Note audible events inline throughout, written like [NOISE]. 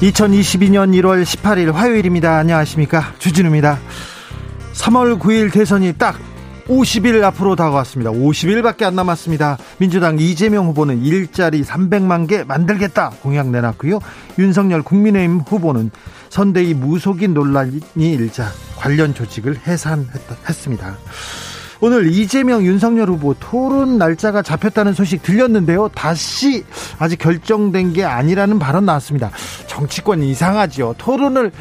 2022년 1월 18일 화요일입니다. 안녕하십니까. 주진우입니다. 3월 9일 대선이 딱 50일 앞으로 다가왔습니다. 50일밖에 안 남았습니다. 민주당 이재명 후보는 일자리 300만 개 만들겠다 공약 내놨고요. 윤석열 국민의힘 후보는 선대위 무속인 논란이 일자 관련 조직을 해산했습니다. 오늘 이재명 윤석열 후보 토론 날짜가 잡혔다는 소식 들렸는데요. 다시 아직 결정된 게 아니라는 발언 나왔습니다. 정치권 이상하죠. 토론을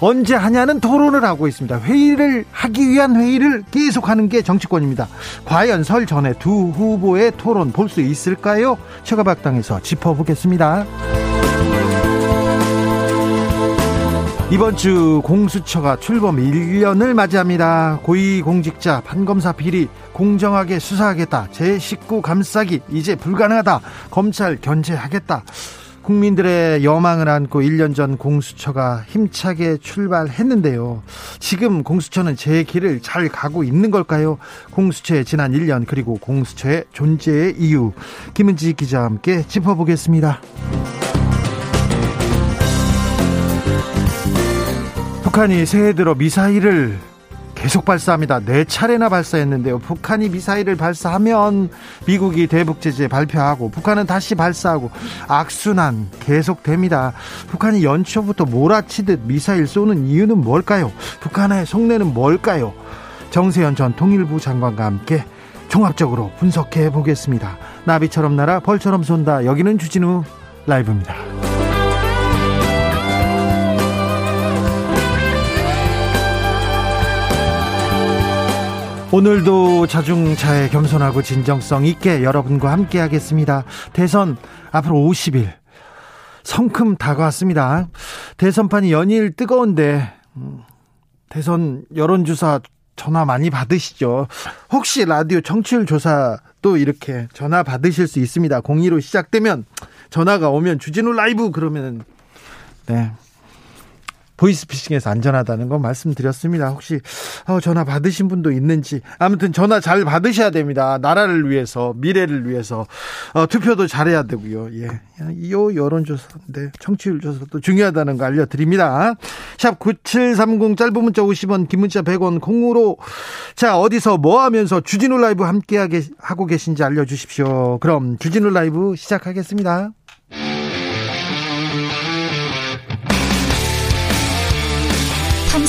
언제 하냐는 토론을 하고 있습니다. 회의를 하기 위한 회의를 계속하는 게 정치권입니다. 과연 설 전에 두 후보의 토론 볼 수 있을까요? 최가박당에서 짚어보겠습니다. 이번 주 공수처가 출범 1년을 맞이합니다. 고위공직자 판검사 비리 공정하게 수사하겠다. 제 식구 감싸기 이제 불가능하다. 검찰 견제하겠다. 국민들의 여망을 안고 1년 전 공수처가 힘차게 출발했는데요. 지금 공수처는 제 길을 잘 가고 있는 걸까요? 공수처의 지난 1년 그리고 공수처의 존재의 이유 김은지 기자와 함께 짚어보겠습니다. 북한이 새해 들어 미사일을 계속 발사합니다. 네 차례나 발사했는데요. 북한이 미사일을 발사하면 미국이 대북 제재 발표하고 북한은 다시 발사하고 악순환 계속됩니다. 북한이 연초부터 몰아치듯 미사일 쏘는 이유는 뭘까요? 북한의 속내는 뭘까요? 정세현 전 통일부 장관과 함께 종합적으로 분석해 보겠습니다. 나비처럼 날아 벌처럼 쏜다. 여기는 주진우 라이브입니다. 오늘도 자중차에 겸손하고 진정성 있게 여러분과 함께 하겠습니다. 대선 앞으로 50일 성큼 다가왔습니다. 대선판이 연일 뜨거운데 음, 대선 여론조사 전화 많이 받으시죠? 혹시 라디오 청취율 조사도 이렇게 전화 받으실 수 있습니다. 02로 시작되면 전화가 오면 주진우 라이브 그러면 네 보이스피싱에서 안전하다는 거 말씀드렸습니다. 혹시 어, 전화 받으신 분도 있는지 아무튼 전화 잘 받으셔야 됩니다. 나라를 위해서 미래를 위해서 어, 투표도 잘해야 되고요. 예, 이 여론조사인데 청취율 조사도 중요하다는 거 알려드립니다. 샵 9730 짧은 문자 50원 긴 문자 100원 콩으로 자 어디서 뭐 하면서 주진우 라이브 함께 하고 계신지 알려주십시오. 그럼 주진우 라이브 시작하겠습니다.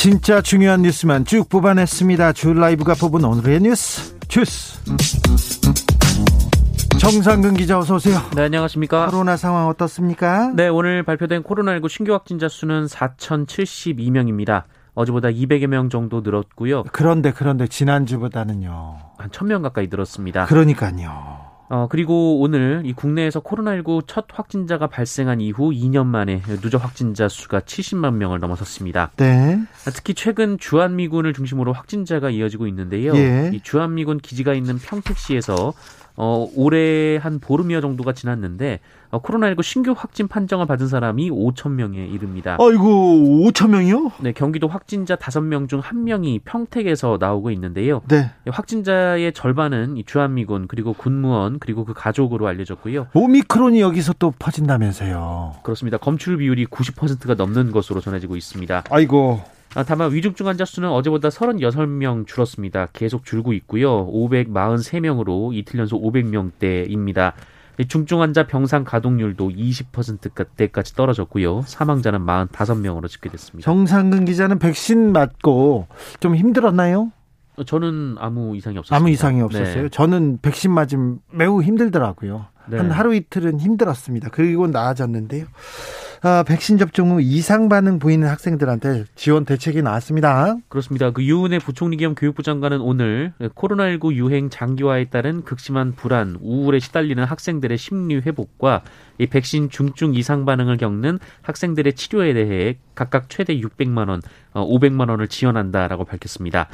진짜 중요한 뉴스만 쭉 뽑아냈습니다. 주 라이브가 뽑은 오늘의 뉴스 주스. 정상근 기자 어서 오세요. 네, 안녕하십니까. 코로나 상황 어떻습니까? 네, 오늘 발표된 코로나19 신규 확진자 수는 4,072명입니다. 어제보다 200여 명 정도 늘었고요. 그런데 그런데 지난주보다는요. 한 1000명 가까이 늘었습니다. 그러니까요. 어, 그리고 오늘 이 국내에서 코로나19 첫 확진자가 발생한 이후 2년 만에 누적 확진자 수가 70만 명을 넘어섰습니다. 네. 특히 최근 주한미군을 중심으로 확진자가 이어지고 있는데요. 예. 이 주한미군 기지가 있는 평택시에서 어, 올해 한 보름여 정도가 지났는데 어, 코로나19 신규 확진 판정을 받은 사람이 5천 명에 이릅니다. 아이고 5천 명이요? 네, 경기도 확진자 5명 중 1명이 평택에서 나오고 있는데요. 네. 확진자의 절반은 이 주한미군 그리고 군무원 그리고 그 가족으로 알려졌고요. 오미크론이 여기서 또 퍼진다면서요. 그렇습니다. 검출 비율이 90%가 넘는 것으로 전해지고 있습니다. 아이고. 아, 다만 위중증 환자 수는 어제보다 36명 줄었습니다. 계속 줄고 있고요. 543명으로 이틀 연속 500명대입니다. 중증 환자 병상 가동률도 20%대까지 떨어졌고요. 사망자는 45명으로 집계됐습니다. 정상근 기자는 백신 맞고 좀 힘들었나요? 저는 아무 이상이 없었어요. 아무 이상이 없었어요. 네. 저는 백신 맞으면 매우 힘들더라고요. 네. 한 하루 이틀은 힘들었습니다. 그리고 나아졌는데요. 아, 백신 접종 후 이상 반응 보이는 학생들한테 지원 대책이 나왔습니다. 그렇습니다. 그 유은혜 부총리 겸 교육부 장관은 오늘 코로나19 유행 장기화에 따른 극심한 불안, 우울에 시달리는 학생들의 심리 회복과 이 백신 중증 이상 반응을 겪는 학생들의 치료에 대해 각각 최대 600만 원, 500만 어, 원을 지원한다라고 밝혔습니다.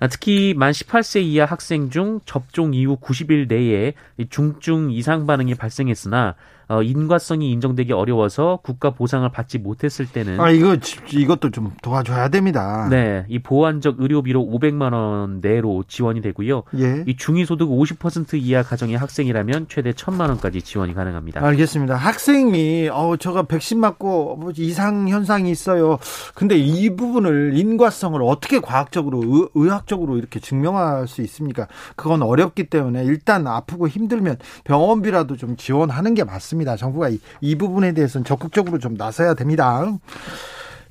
아, 특히 만 18세 이하 학생 중 접종 이후 90일 내에 중증 이상 반응이 발생했으나 어, 인과성이 인정되기 어려워서 국가 보상을 받지 못했을 때는 아 이거 이것도 좀 도와줘야 됩니다. 네, 이 보완적 의료비로 500만 원 내로 지원이 되고요. 예. 이 중위소득 50% 이하 가정의 학생이라면 최대 1천만 원까지 지원이 가능합니다. 알겠습니다. 학생이 어 저가 백신 맞고 뭐 이상 현상이 있어요. 근데 이 부분을 인과성을 어떻게 과학적으로 의, 학적으로 이렇게 증명할 수 있습니까? 그건 어렵기 때문에 일단 아프고 힘들면 병원비라도 좀 지원하는 게 맞습니다. 같습니다. 정부가 이, 이 부분에 대해서는 적극적으로 좀 나서야 됩니다.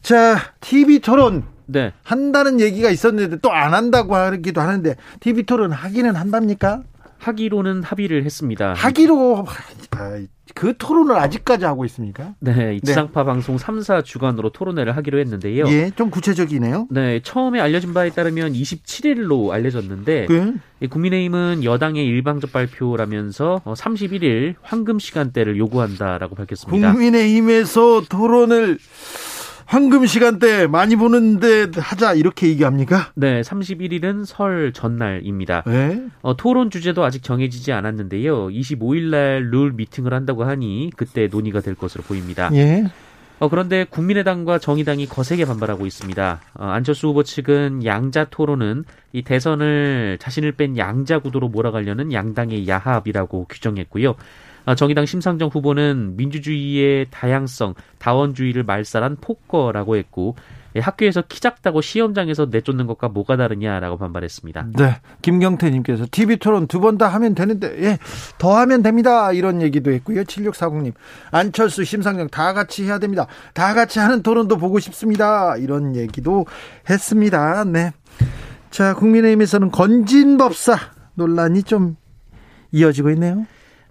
자, TV 토론 네. 한다는 얘기가 있었는데 또 안 한다고 하기도 하는데 TV 토론 하기는 한답니까? 하기로는 합의를 했습니다. 하기로 아, 그 토론을 아직까지 하고 있습니까? 네, 지상파 네. 방송 3사 주관으로 토론회를 하기로 했는데요. 예, 좀 구체적이네요. 네, 처음에 알려진 바에 따르면 27일로 알려졌는데 네. 국민의힘은 여당의 일방적 발표라면서 31일 어, 황금 시간대를 요구한다라고 밝혔습니다. 국민의힘에서 토론을 황금 시간대 많이 보는데 하자 이렇게 얘기합니까? 네, 31일은 설 전날입니다. 네? 어, 토론 주제도 아직 정해지지 않았는데요. 25일 날 룰 미팅을 한다고 하니 그때 논의가 될 것으로 보입니다. 예. 어, 그런데 국민의당과 정의당이 거세게 반발하고 있습니다. 어, 안철수 후보 측은 양자 토론은 이 대선을 자신을 뺀 양자 구도로 몰아가려는 양당의 야합이라고 규정했고요. 아, 정의당 심상정 후보는 민주주의의 다양성, 다원주의를 말살한 폭거라고 했고 예, 학교에서 키 작다고 시험장에서 내쫓는 것과 뭐가 다르냐라고 반발했습니다. 네. 김경태님께서 TV 토론 두 번 다 하면 되는데, 예, 더 하면 됩니다. 이런 얘기도 했고요. 7640님. 안철수, 심상정 다 같이 해야 됩니다. 다 같이 하는 토론도 보고 싶습니다. 이런 얘기도 했습니다. 네. 자, 국민의힘에서는 건진법사 논란이 좀 이어지고 있네요.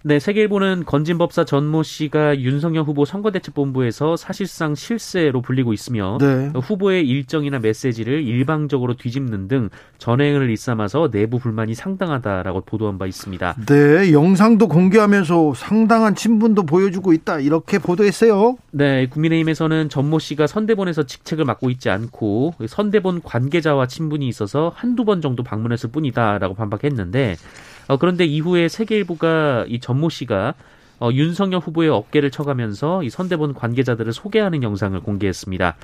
네, 세계일보는 건진법사 전모 씨가 윤석열 후보 선거대책본부에서 사실상 실세로 불리고 있으며 네. 후보의 일정이나 메시지를 일방적으로 뒤집는 등 전횡을 일삼아서 내부 불만이 상당하다라고 보도한 바 있습니다. 네, 영상도 공개하면서 상당한 친분도 보여주고 있다 이렇게 보도했어요. 네, 국민의힘에서는 전모 씨가 선대본에서 직책을 맡고 있지 않고 선대본 관계자와 친분이 있어서 한두 번 정도 방문했을 뿐이다라고 반박했는데 어, 그런데 이후에 세계일보가 이 전모 씨가 어, 윤석열 후보의 어깨를 쳐가면서 이 선대본 관계자들을 소개하는 영상을 공개했습니다.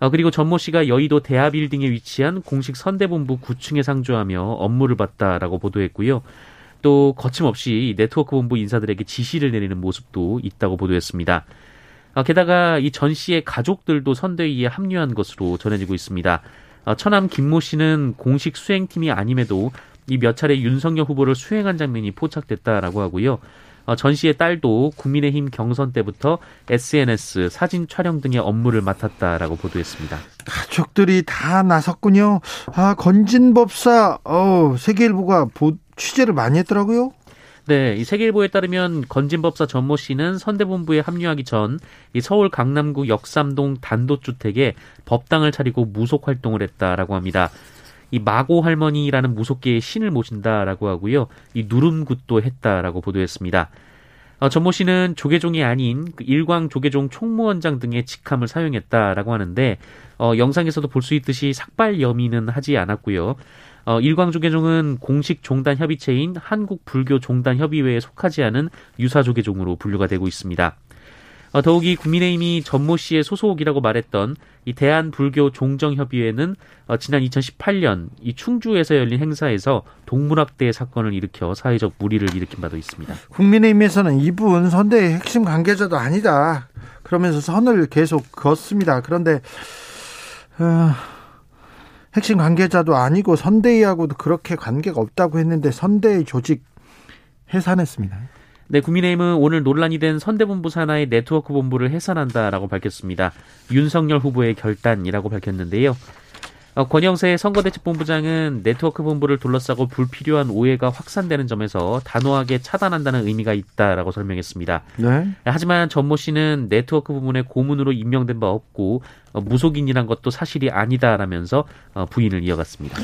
어, 그리고 전모 씨가 여의도 대하빌딩에 위치한 공식 선대본부 9층에 상주하며 업무를 봤다라고 보도했고요. 또 거침없이 네트워크 본부 인사들에게 지시를 내리는 모습도 있다고 보도했습니다. 어, 게다가 이 전 씨의 가족들도 선대위에 합류한 것으로 전해지고 있습니다. 어, 처남 김모 씨는 공식 수행팀이 아님에도 이 몇 차례 윤석열 후보를 수행한 장면이 포착됐다라고 하고요. 어, 전 씨의 딸도 국민의힘 경선 때부터 SNS 사진 촬영 등의 업무를 맡았다라고 보도했습니다. 가족들이 다 나섰군요. 아 건진법사 어, 세계일보가 보, 취재를 많이 했더라고요. 네, 이 세계일보에 따르면 건진법사 전모 씨는 선대본부에 합류하기 전 이 서울 강남구 역삼동 단독주택에 법당을 차리고 무속 활동을 했다라고 합니다. 이 마고 할머니라는 무속계의 신을 모신다라고 하고요. 이 누름굿도 했다라고 보도했습니다. 어, 전모 씨는 조계종이 아닌 그 일광 조계종 총무원장 등의 직함을 사용했다라고 하는데 어, 영상에서도 볼 수 있듯이 삭발 여미는 하지 않았고요. 어, 일광 조계종은 공식 종단 협의체인 한국 불교 종단 협의회에 속하지 않은 유사 조계종으로 분류가 되고 있습니다. 어, 더욱이 국민의힘이 전모 씨의 소속이라고 말했던 이 대한불교 종정협의회는 어, 지난 2018년 이 충주에서 열린 행사에서 동물학대 사건을 일으켜 사회적 물의를 일으킨 바도 있습니다. 국민의힘에서는 이분 선대의 핵심 관계자도 아니다. 그러면서 선을 계속 그었습니다. 그런데 어, 핵심 관계자도 아니고 선대위하고도 그렇게 관계가 없다고 했는데 선대위 조직 해산했습니다. 네, 국민의힘은 오늘 논란이 된 선대본부 산하의 네트워크 본부를 해산한다라고 밝혔습니다. 윤석열 후보의 결단이라고 밝혔는데요. 어, 권영세 선거대책본부장은 네트워크 본부를 둘러싸고 불필요한 오해가 확산되는 점에서 단호하게 차단한다는 의미가 있다라고 설명했습니다. 네. 하지만 전모 씨는 네트워크 부문에 고문으로 임명된 바 없고 어, 무속인이란 것도 사실이 아니다라면서 어, 부인을 이어갔습니다.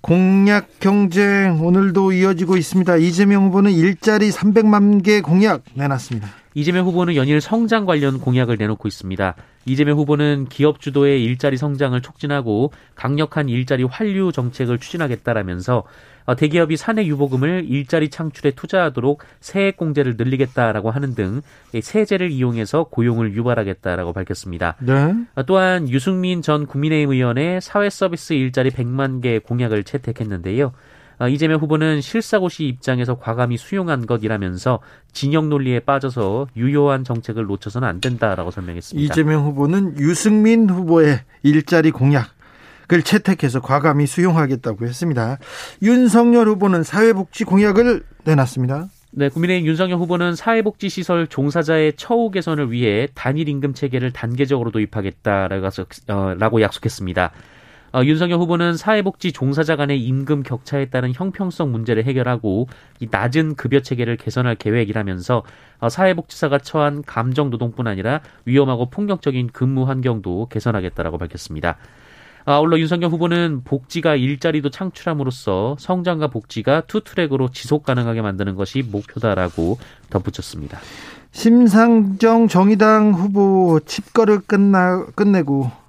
공약 경쟁 오늘도 이어지고 있습니다. 이재명 후보는 일자리 300만 개 공약 내놨습니다. 이재명 후보는 연일 성장 관련 공약을 내놓고 있습니다. 이재명 후보는 기업 주도의 일자리 성장을 촉진하고 강력한 일자리 환류 정책을 추진하겠다라면서 어, 대기업이 사내 유보금을 일자리 창출에 투자하도록 세액 공제를 늘리겠다라고 하는 등 세제를 이용해서 고용을 유발하겠다라고 밝혔습니다. 네. 어, 또한 유승민 전 국민의힘 의원의 사회 서비스 일자리 100만 개 공약을 채택했는데요. 어, 이재명 후보는 실사고시 입장에서 과감히 수용한 것이라면서 진영 논리에 빠져서 유효한 정책을 놓쳐서는 안 된다라고 설명했습니다. 이재명 후보는 유승민 후보의 일자리 공약을 채택해서 과감히 수용하겠다고 했습니다. 윤석열 후보는 사회복지 공약을 내놨습니다. 네, 국민의힘 윤석열 후보는 사회복지시설 종사자의 처우 개선을 위해 단일 임금 체계를 단계적으로 도입하겠다라고 어, 약속했습니다. 어, 윤석열 후보는 사회복지 종사자 간의 임금 격차에 따른 형평성 문제를 해결하고 이 낮은 급여 체계를 개선할 계획이라면서 어, 사회복지사가 처한 감정 노동뿐 아니라 위험하고 폭력적인 근무 환경도 개선하겠다라고 밝혔습니다. 아울러 윤석열 후보는 복지가 일자리도 창출함으로써 성장과 복지가 투트랙으로 지속 가능하게 만드는 것이 목표다라고 덧붙였습니다. 심상정 정의당 후보 칩거를 끝나 끝내고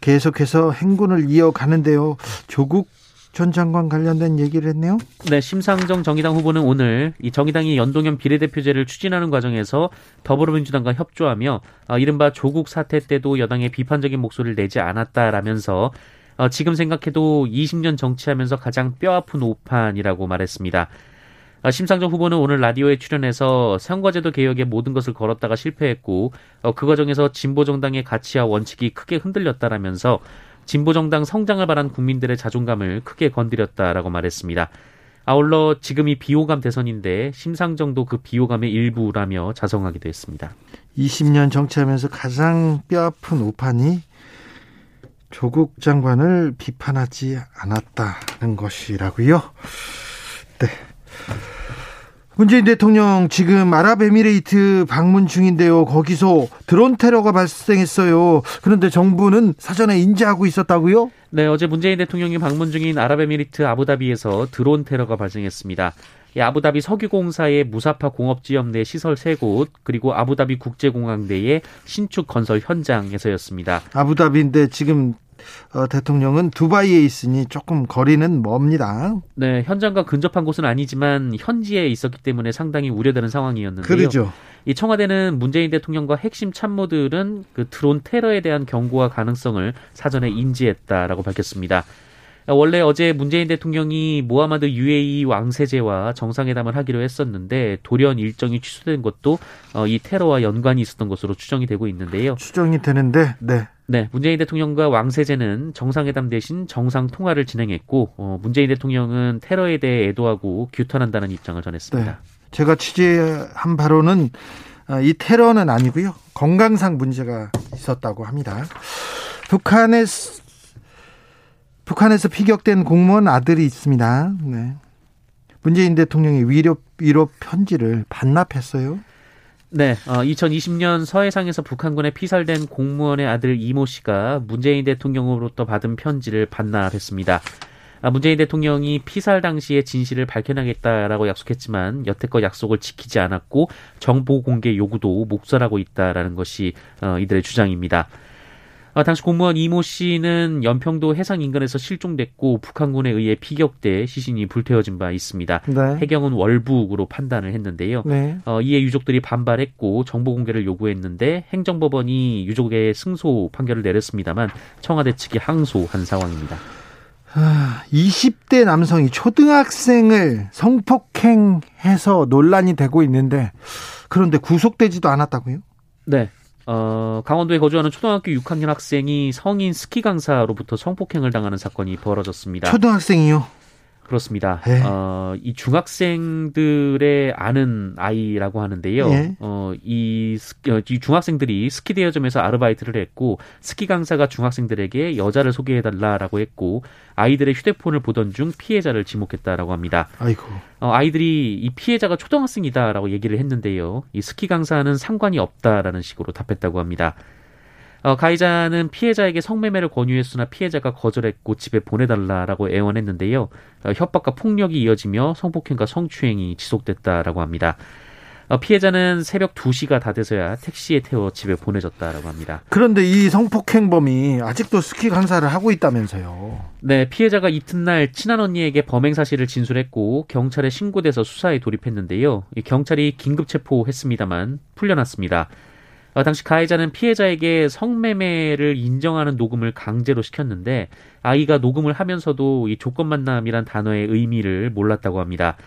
계속해서 행군을 이어가는데요. 조국 전 장관 관련된 얘기를 했네요. 네, 심상정 정의당 후보는 오늘 이 정의당이 연동형 비례대표제를 추진하는 과정에서 더불어민주당과 협조하며 어, 이른바 조국 사태 때도 여당의 비판적인 목소리를 내지 않았다라면서 어, 지금 생각해도 20년 정치하면서 가장 뼈아픈 오판이라고 말했습니다. 아, 심상정 후보는 오늘 라디오에 출연해서 선거제도 개혁에 모든 것을 걸었다가 실패했고 어, 그 과정에서 진보 정당의 가치와 원칙이 크게 흔들렸다라면서 진보 정당 성장을 바란 국민들의 자존감을 크게 건드렸다라고 말했습니다. 아울러 지금이 비호감 대선인데 심상정도 그 비호감의 일부라며 자성하기도 했습니다. 20년 정치하면서 가장 뼈아픈 오판이 조국 장관을 비판하지 않았다는 것이라고요. 네. 문재인 대통령 지금 아랍에미레이트 방문 중인데요. 거기서 드론 테러가 발생했어요. 그런데 정부는 사전에 인지하고 있었다고요? 네, 어제 문재인 대통령이 방문 중인 아랍에미리트 아부다비에서 드론 테러가 발생했습니다. 아부다비 석유공사의 무사파 공업지역 내 시설 세곳 그리고 아부다비 국제공항 내의 신축 건설 현장에서였습니다. 아부다비인데 지금 어, 대통령은 두바이에 있으니 조금 거리는 멉니다. 네, 현장과 근접한 곳은 아니지만 현지에 있었기 때문에 상당히 우려되는 상황이었는데요. 그렇죠. 이 청와대는 문재인 대통령과 핵심 참모들은 그 드론 테러에 대한 경고와 가능성을 사전에 인지했다라고 밝혔습니다. 원래 어제 문재인 대통령이 모하마드 UAE 왕세제와 정상회담을 하기로 했었는데 돌연 일정이 취소된 것도 어, 이 테러와 연관이 있었던 것으로 추정이 되고 있는데요. 추정이 되는데, 네. 네, 문재인 대통령과 왕세제는 정상회담 대신 정상 통화를 진행했고 어, 문재인 대통령은 테러에 대해 애도하고 규탄한다는 입장을 전했습니다. 네. 제가 취재한 바로는 어, 이 테러는 아니고요. 건강상 문제가 있었다고 합니다. 북한에 북한에서 피격된 공무원 아들이 있습니다. 네. 문재인 대통령이 위로 위로 편지를 반납했어요. 네, 어, 2020년 서해상에서 북한군에 피살된 공무원의 아들 이모 씨가 문재인 대통령으로부터 받은 편지를 반납했습니다. 아, 문재인 대통령이 피살 당시의 진실을 밝혀내겠다라고 약속했지만 여태껏 약속을 지키지 않았고 정보 공개 요구도 목설하고 있다라는 것이 어, 이들의 주장입니다. 아, 당시 공무원 이모 씨는 연평도 해상 인근에서 실종됐고 북한군에 의해 피격돼 시신이 불태워진 바 있습니다. 네. 해경은 월북으로 판단을 했는데요. 네. 어, 이에 유족들이 반발했고 정보 공개를 요구했는데 행정법원이 유족의 승소 판결을 내렸습니다만 청와대 측이 항소한 상황입니다. 20대 아, 남성이 초등학생을 성폭행해서 논란이 되고 있는데 그런데 구속되지도 않았다고요? 네. 어, 강원도에 거주하는 초등학교 6학년 학생이 성인 스키 강사로부터 성폭행을 당하는 사건이 벌어졌습니다. 초등학생이요? 그렇습니다. 네. 어, 이 중학생들의 아는 아이라고 하는데요. 네. 어, 이, 어, 이 중학생들이 스키 대여점에서 아르바이트를 했고 스키 강사가 중학생들에게 여자를 소개해 달라라고 했고 아이들의 휴대폰을 보던 중 피해자를 지목했다라고 합니다. 아이고. 어, 아이들이 이 피해자가 초등학생이다라고 얘기를 했는데요. 이 스키 강사는 상관이 없다라는 식으로 답했다고 합니다. 어, 가해자는 피해자에게 성매매를 권유했으나 피해자가 거절했고 집에 보내달라라고 애원했는데요. 어, 협박과 폭력이 이어지며 성폭행과 성추행이 지속됐다라고 합니다. 어, 피해자는 새벽 2시가 다 돼서야 택시에 태워 집에 보내졌다라고 합니다. 그런데 이 성폭행범이 아직도 스키 강사를 하고 있다면서요. 네, 피해자가 이튿날 친한 언니에게 범행 사실을 진술했고 경찰에 신고돼서 수사에 돌입했는데요. 경찰이 긴급 체포했습니다만 풀려났습니다. 어, 당시 가해자는 피해자에게 성매매를 인정하는 녹음을 강제로 시켰는데 아이가 녹음을 하면서도 이 조건 만남이란 단어의 의미를 몰랐다고 합니다.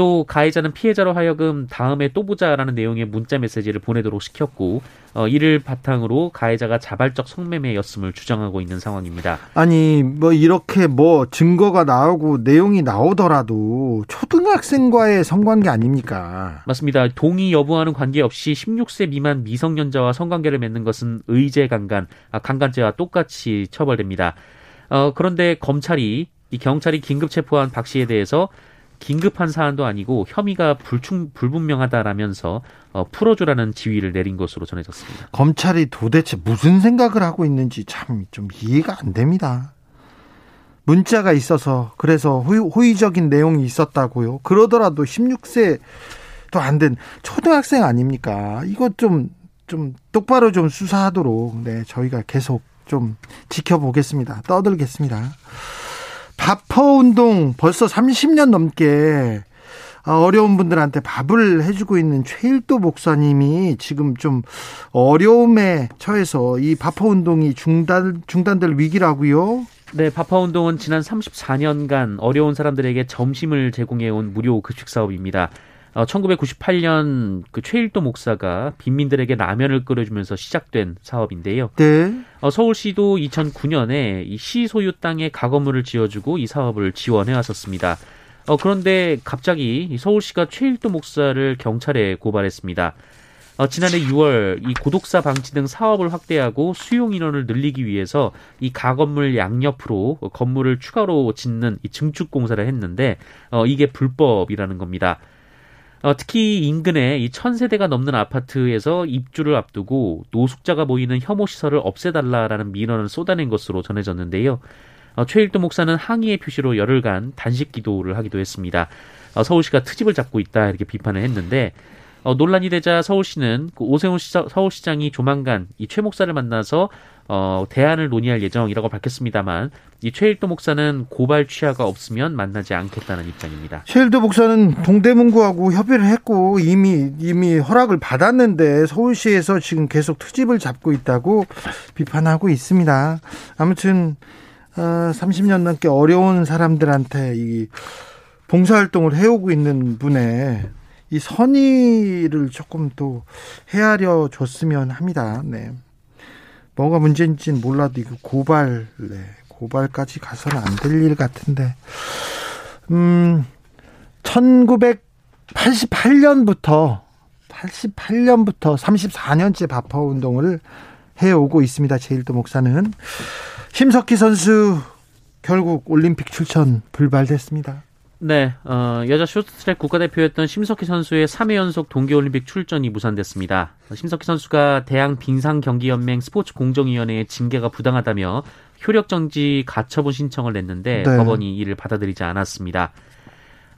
또 가해자는 피해자로 하여금 다음에 또 보자라는 내용의 문자 메시지를 보내도록 시켰고 어, 이를 바탕으로 가해자가 자발적 성매매였음을 주장하고 있는 상황입니다. 아니 뭐 이렇게 뭐 증거가 나오고 내용이 나오더라도 초등학생과의 성관계 아닙니까? 맞습니다. 동의 여부하는 관계없이 16세 미만 미성년자와 성관계를 맺는 것은 의제 강간, 아, 강간죄와 똑같이 처벌됩니다. 어, 그런데 검찰이 이 경찰이 긴급 체포한 박 씨에 대해서 긴급한 사안도 아니고 혐의가 불충 불분명하다라면서 어, 풀어주라는 지휘를 내린 것으로 전해졌습니다. 검찰이 도대체 무슨 생각을 하고 있는지 참 좀 이해가 안 됩니다. 문자가 있어서 그래서 호의, 적인 내용이 있었다고요. 그러더라도 16세도 안 된 초등학생 아닙니까? 이것 좀, 좀 똑바로 좀 수사하도록 네, 저희가 계속 좀 지켜보겠습니다. 떠들겠습니다. 밥퍼 운동 벌써 30년 넘게 어려운 분들한테 밥을 해주고 있는 최일도 목사님이 지금 좀 어려움에 처해서 이 바퍼 운동이 중단 중단될 위기라고요. 네, 바파 운동은 지난 34년간 어려운 사람들에게 점심을 제공해 온 무료 급식 사업입니다. 어, 1998년 그 최일도 목사가 빈민들에게 라면을 끓여주면서 시작된 사업인데요. 네. 어, 서울시도 2009년에 이 시 소유 땅에 가건물을 지어주고 이 사업을 지원해 왔었습니다. 어, 그런데 갑자기 서울시가 최일도 목사를 경찰에 고발했습니다. 어, 지난해 6월 이 고독사 방치 등 사업을 확대하고 수용 인원을 늘리기 위해서 이 가건물 양옆으로 건물을 추가로 짓는 이 증축 공사를 했는데 어, 이게 불법이라는 겁니다. 어, 특히 인근에 이 천세대가 넘는 아파트에서 입주를 앞두고 노숙자가 모이는 혐오 시설을 없애달라라는 민원을 쏟아낸 것으로 전해졌는데요. 어, 최일도 목사는 항의의 표시로 열흘간 단식 기도를 하기도 했습니다. 어, 서울시가 트집을 잡고 있다 이렇게 비판을 했는데 어, 논란이 되자 서울시는 그 오세훈 시사, 서울시장이 조만간 이 최 목사를 만나서 어, 대안을 논의할 예정이라고 밝혔습니다만 이 최일도 목사는 고발 취하가 없으면 만나지 않겠다는 입장입니다. 최일도 목사는 동대문구하고 협의를 했고 이미 이미 허락을 받았는데 서울시에서 지금 계속 투집을 잡고 있다고 비판하고 있습니다. 아무튼 어, 30년 넘게 어려운 사람들한테 이 봉사활동을 해오고 있는 분의 이 선의를 조금 또 헤아려 줬으면 합니다. 네. 뭐가 문제인지는 몰라도 이거 고발, 네. 고발까지 가서는 안 될 일 같은데. 음, 1988년부터 88년부터 34년째 바퍼 운동을 해오고 있습니다. 제일도 목사는 심석희 선수 결국 올림픽 출전 불발됐습니다. 네, 어, 여자 쇼트트랙 국가대표였던 심석희 선수의 3회 연속 동계올림픽 출전이 무산됐습니다. 심석희 선수가 대항 빙상경기연맹 스포츠 공정위원회의 징계가 부당하다며 효력정지 가처분 신청을 냈는데 네. 법원이 이를 받아들이지 않았습니다.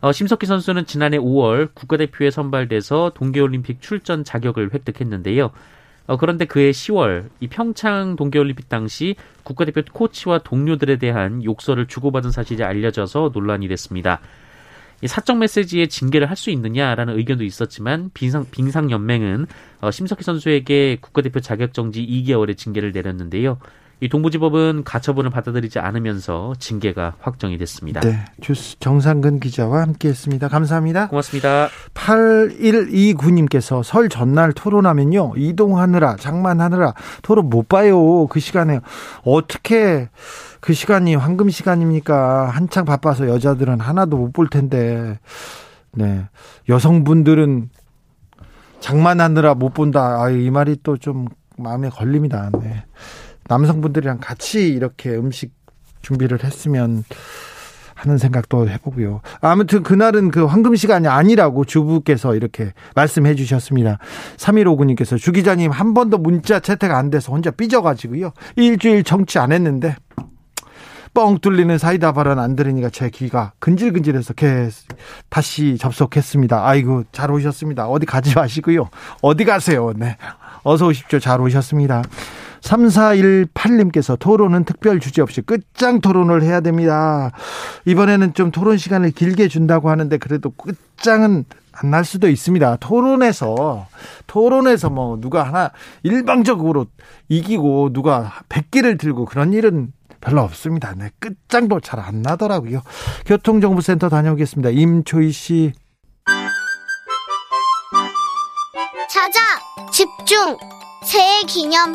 어, 심석희 선수는 지난해 5월 국가대표에 선발돼서 동계올림픽 출전 자격을 획득했는데요. 어, 그런데 그해 10월 이 평창 동계올림픽 당시 국가대표 코치와 동료들에 대한 욕설을 주고받은 사실이 알려져서 논란이 됐습니다. 이 사적 메시지에 징계를 할 수 있느냐라는 의견도 있었지만 빙상 빙상 연맹은 어, 심석희 선수에게 국가대표 자격 정지 2개월의 징계를 내렸는데요. 이 동부지법은 가처분을 받아들이지 않으면서 징계가 확정이 됐습니다. 네. 주스 정상근 기자와 함께 했습니다. 감사합니다. 고맙습니다. 8129님께서 설 전날 토론하면요. 이동하느라, 장만하느라 토론 못 봐요. 그 시간에. 어떻게 그 시간이 황금 시간입니까? 한창 바빠서 여자들은 하나도 못 볼 텐데. 네. 여성분들은 장만하느라 못 본다. 아, 이 말이 또 좀 마음에 걸립니다. 네. 남성분들이랑 같이 이렇게 음식 준비를 했으면 하는 생각도 해보고요. 아무튼 그날은 그 황금 시간이 아니라고 주부께서 이렇게 말씀해 주셨습니다. 3159님께서 주 기자님 한 번도 문자 채택 안 돼서 혼자 삐져가지고요. 일주일 정치 안 했는데 뻥 뚫리는 사이다 발언 안 들으니까 제 귀가 근질근질해서 개 다시 접속했습니다. 아이고 잘 오셨습니다. 어디 가지 마시고요. 어디 가세요? 네. 어서 오십시오. 잘 오셨습니다. 3418님께서 토론은 특별 주제 없이 끝장 토론을 해야 됩니다. 이번에는 좀 토론 시간을 길게 준다고 하는데 그래도 끝장은 안 날 수도 있습니다. 토론에서, 토론에서 뭐 누가 하나 일방적으로 이기고 누가 100개를 들고 그런 일은 별로 없습니다. 네, 끝장도 잘 안 나더라고요. 교통정보센터 다녀오겠습니다. 임초희 씨. 찾아 집중 새해 기념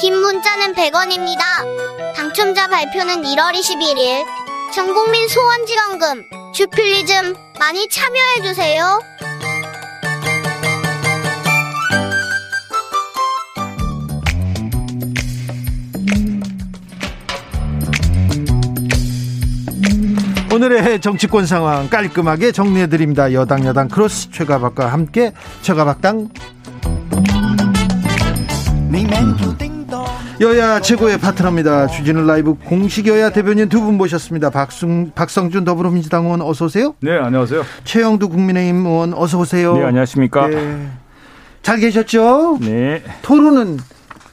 긴 문자는 100원입니다. 당첨자 발표는 1월 21일. 전국민 소원지원금, 주필리즘 많이 참여해주세요. 오늘의 정치권 상황 깔끔하게 정리해드립니다. 여당 야당 크로스 최가박과 함께 최가박당 여야 최고의 파트너입니다. 주진우 라이브 공식 여야 대변인 두 분 모셨습니다. 박승, 박성준 더불어민주당 의원 어서 오세요. 네, 안녕하세요. 최형두 국민의힘 의원 어서 오세요. 네, 안녕하십니까. 네. 잘 계셨죠? 네. 토론은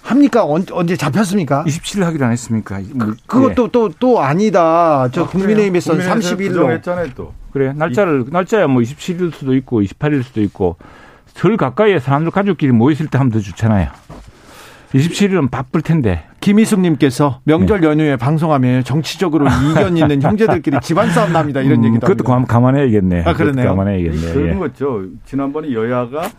합니까? 언, 언제 잡혔습니까? 27일 하기로 안 했습니까? 그, 그것도 또, 또 아니다. 저 아, 국민의힘에서 그래요? 30일로. 했잖아요, 또. 그래. 날짜를, 날짜야 뭐 27일 수도 있고 28일 수도 있고 설 가까이에 사람들 가족끼리 모였을 때 하면 더 좋잖아요. 27일은 바쁠 텐데. 김희숙님께서 명절 네. 연휴에 방송하면 정치적으로 이견 있는 [LAUGHS] 형제들끼리 집안 싸움 납니다. 이런 음, 얘기도. 그것도 합니다. 감, 감안해야겠네. 아, 그러네요. 감안해야겠네. 그런 예. 거죠. 지난번에 여야가